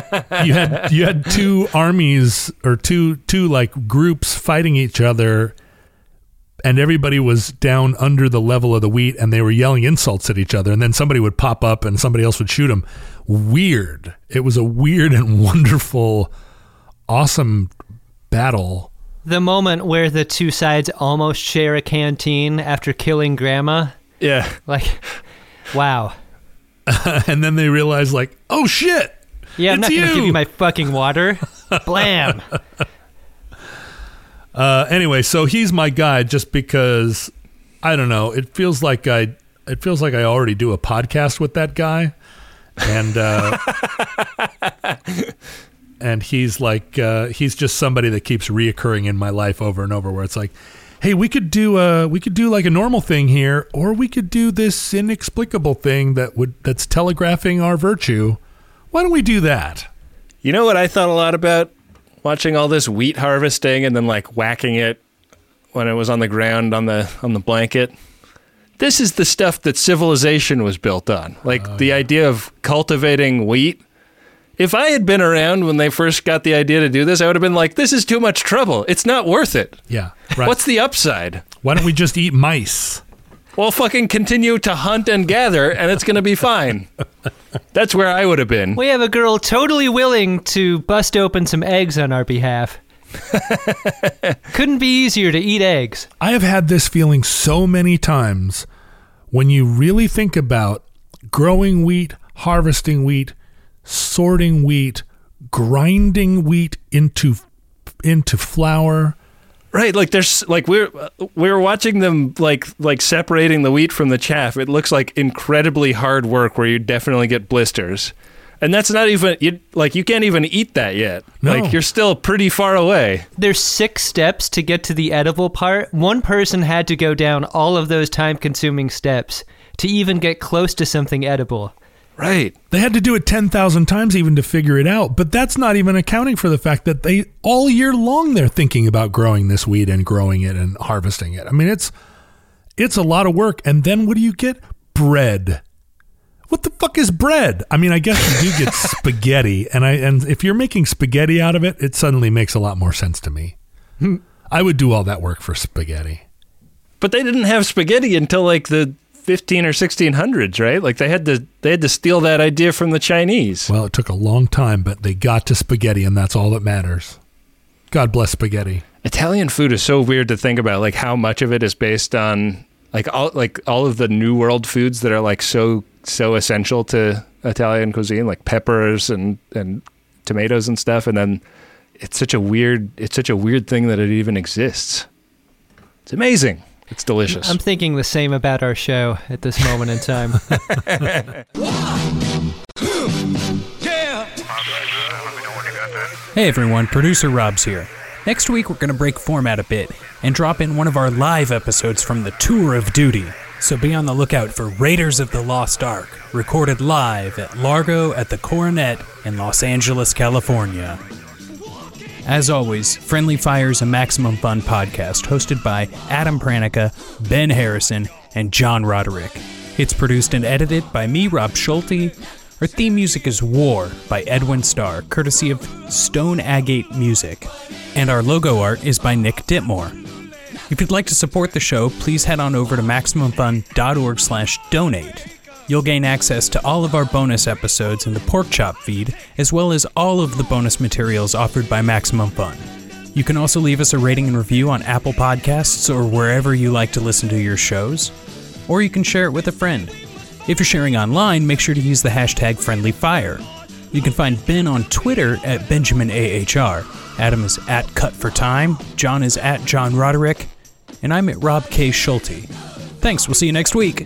you had you had two armies or two two like groups fighting each other and everybody was down under the level of the wheat and they were yelling insults at each other and then somebody would pop up and somebody else would shoot them weird it was a weird and wonderful awesome battle The moment where the two sides almost share a canteen after killing Grandma. Yeah. Like, wow. and then they realize like oh shit Yeah, I'm It's not going to give you. my fucking water. Blam. uh anyway so he's my guy just because i don't know it feels like i it feels like i already do a podcast with that guy and uh and he's like uh he's just somebody that keeps reoccurring in my life over and over where it's like hey we could do uh we could do like a normal thing here or we could do this inexplicable thing that would that's telegraphing our virtue why don't we do that You know what I thought a lot about watching all this wheat harvesting and then like whacking it when it was on the ground on the on the blanket. This is the stuff that civilization was built on. Like oh, the idea of cultivating wheat. If I had been around when they first got the idea to do this, I would have been like, this is too much trouble. It's not worth it. yeah right What's the upside? why don't we just eat mice Well, fucking continue to hunt and gather, and it's going to be fine. That's where I would have been. We have a girl totally willing to bust open some eggs on our behalf. Couldn't be easier to eat eggs. I have had this feeling so many times when you really think about growing wheat, harvesting wheat, sorting wheat, grinding wheat into into flour. Right, like there's like we're we're watching them like like separating the wheat from the chaff. It looks like incredibly hard work where you definitely get blisters. And that's not even you like you can't even eat that yet. No. Like you're still pretty far away. There's six steps to get to the edible part. One person had to go down all of those time consuming steps to even get close to something edible. Right. They had to do it 10,000 times even to figure it out, but that's not even accounting for the fact that they all year long they're thinking about growing this weed and growing it and harvesting it. I mean, it's it's a lot of work and then what do you get? Bread. What the fuck is bread? I mean, I guess you do get spaghetti and I and if you're making spaghetti out of it, it suddenly makes a lot more sense to me. Hmm. I would do all that work for spaghetti. But they didn't have spaghetti until like the 15 or 1600s, right? Like they had to they had to steal that idea from the Chinese. Well, it took a long time, but they got to spaghetti and that's all that matters. God bless spaghetti. Italian food is so weird to think about, like how much of it is based on like all like all of the new world foods that are like so so essential to Italian cuisine, like peppers and and tomatoes and stuff, and then it's such a weird it's such a weird thing that it even exists. It's amazing. It's delicious. I'm thinking the same about our show at this moment in time. Hey everyone, producer Rob's here. Next week we're going to break format a bit and drop in one of our live episodes from the Tour of Duty. So be on the lookout for Raiders of the Lost Ark, recorded live at Largo at the Coronet in Los Angeles, California. As always, Friendly Fire is a Maximum Fun podcast hosted by Adam Pranica, Ben Harrison, and John Roderick. It's produced and edited by me, Rob Schulte. Our theme music is War by Edwin Starr, courtesy of Stone Agate Music. And our logo art is by Nick Ditmore. If you'd like to support the show, please head on over to MaximumFun.org slash donate. You'll gain access to all of our bonus episodes in the Pork Chop feed, as well as all of the bonus materials offered by Maximum Fun. You can also leave us a rating and review on Apple Podcasts or wherever you like to listen to your shows, or you can share it with a friend. If you're sharing online, make sure to use the hashtag FriendlyFire. You can find Ben on Twitter at BenjaminAHR. Adam is at Cut for Time, John is at John Roderick, and I'm at Rob K. Schulte. Thanks, we'll see you next week.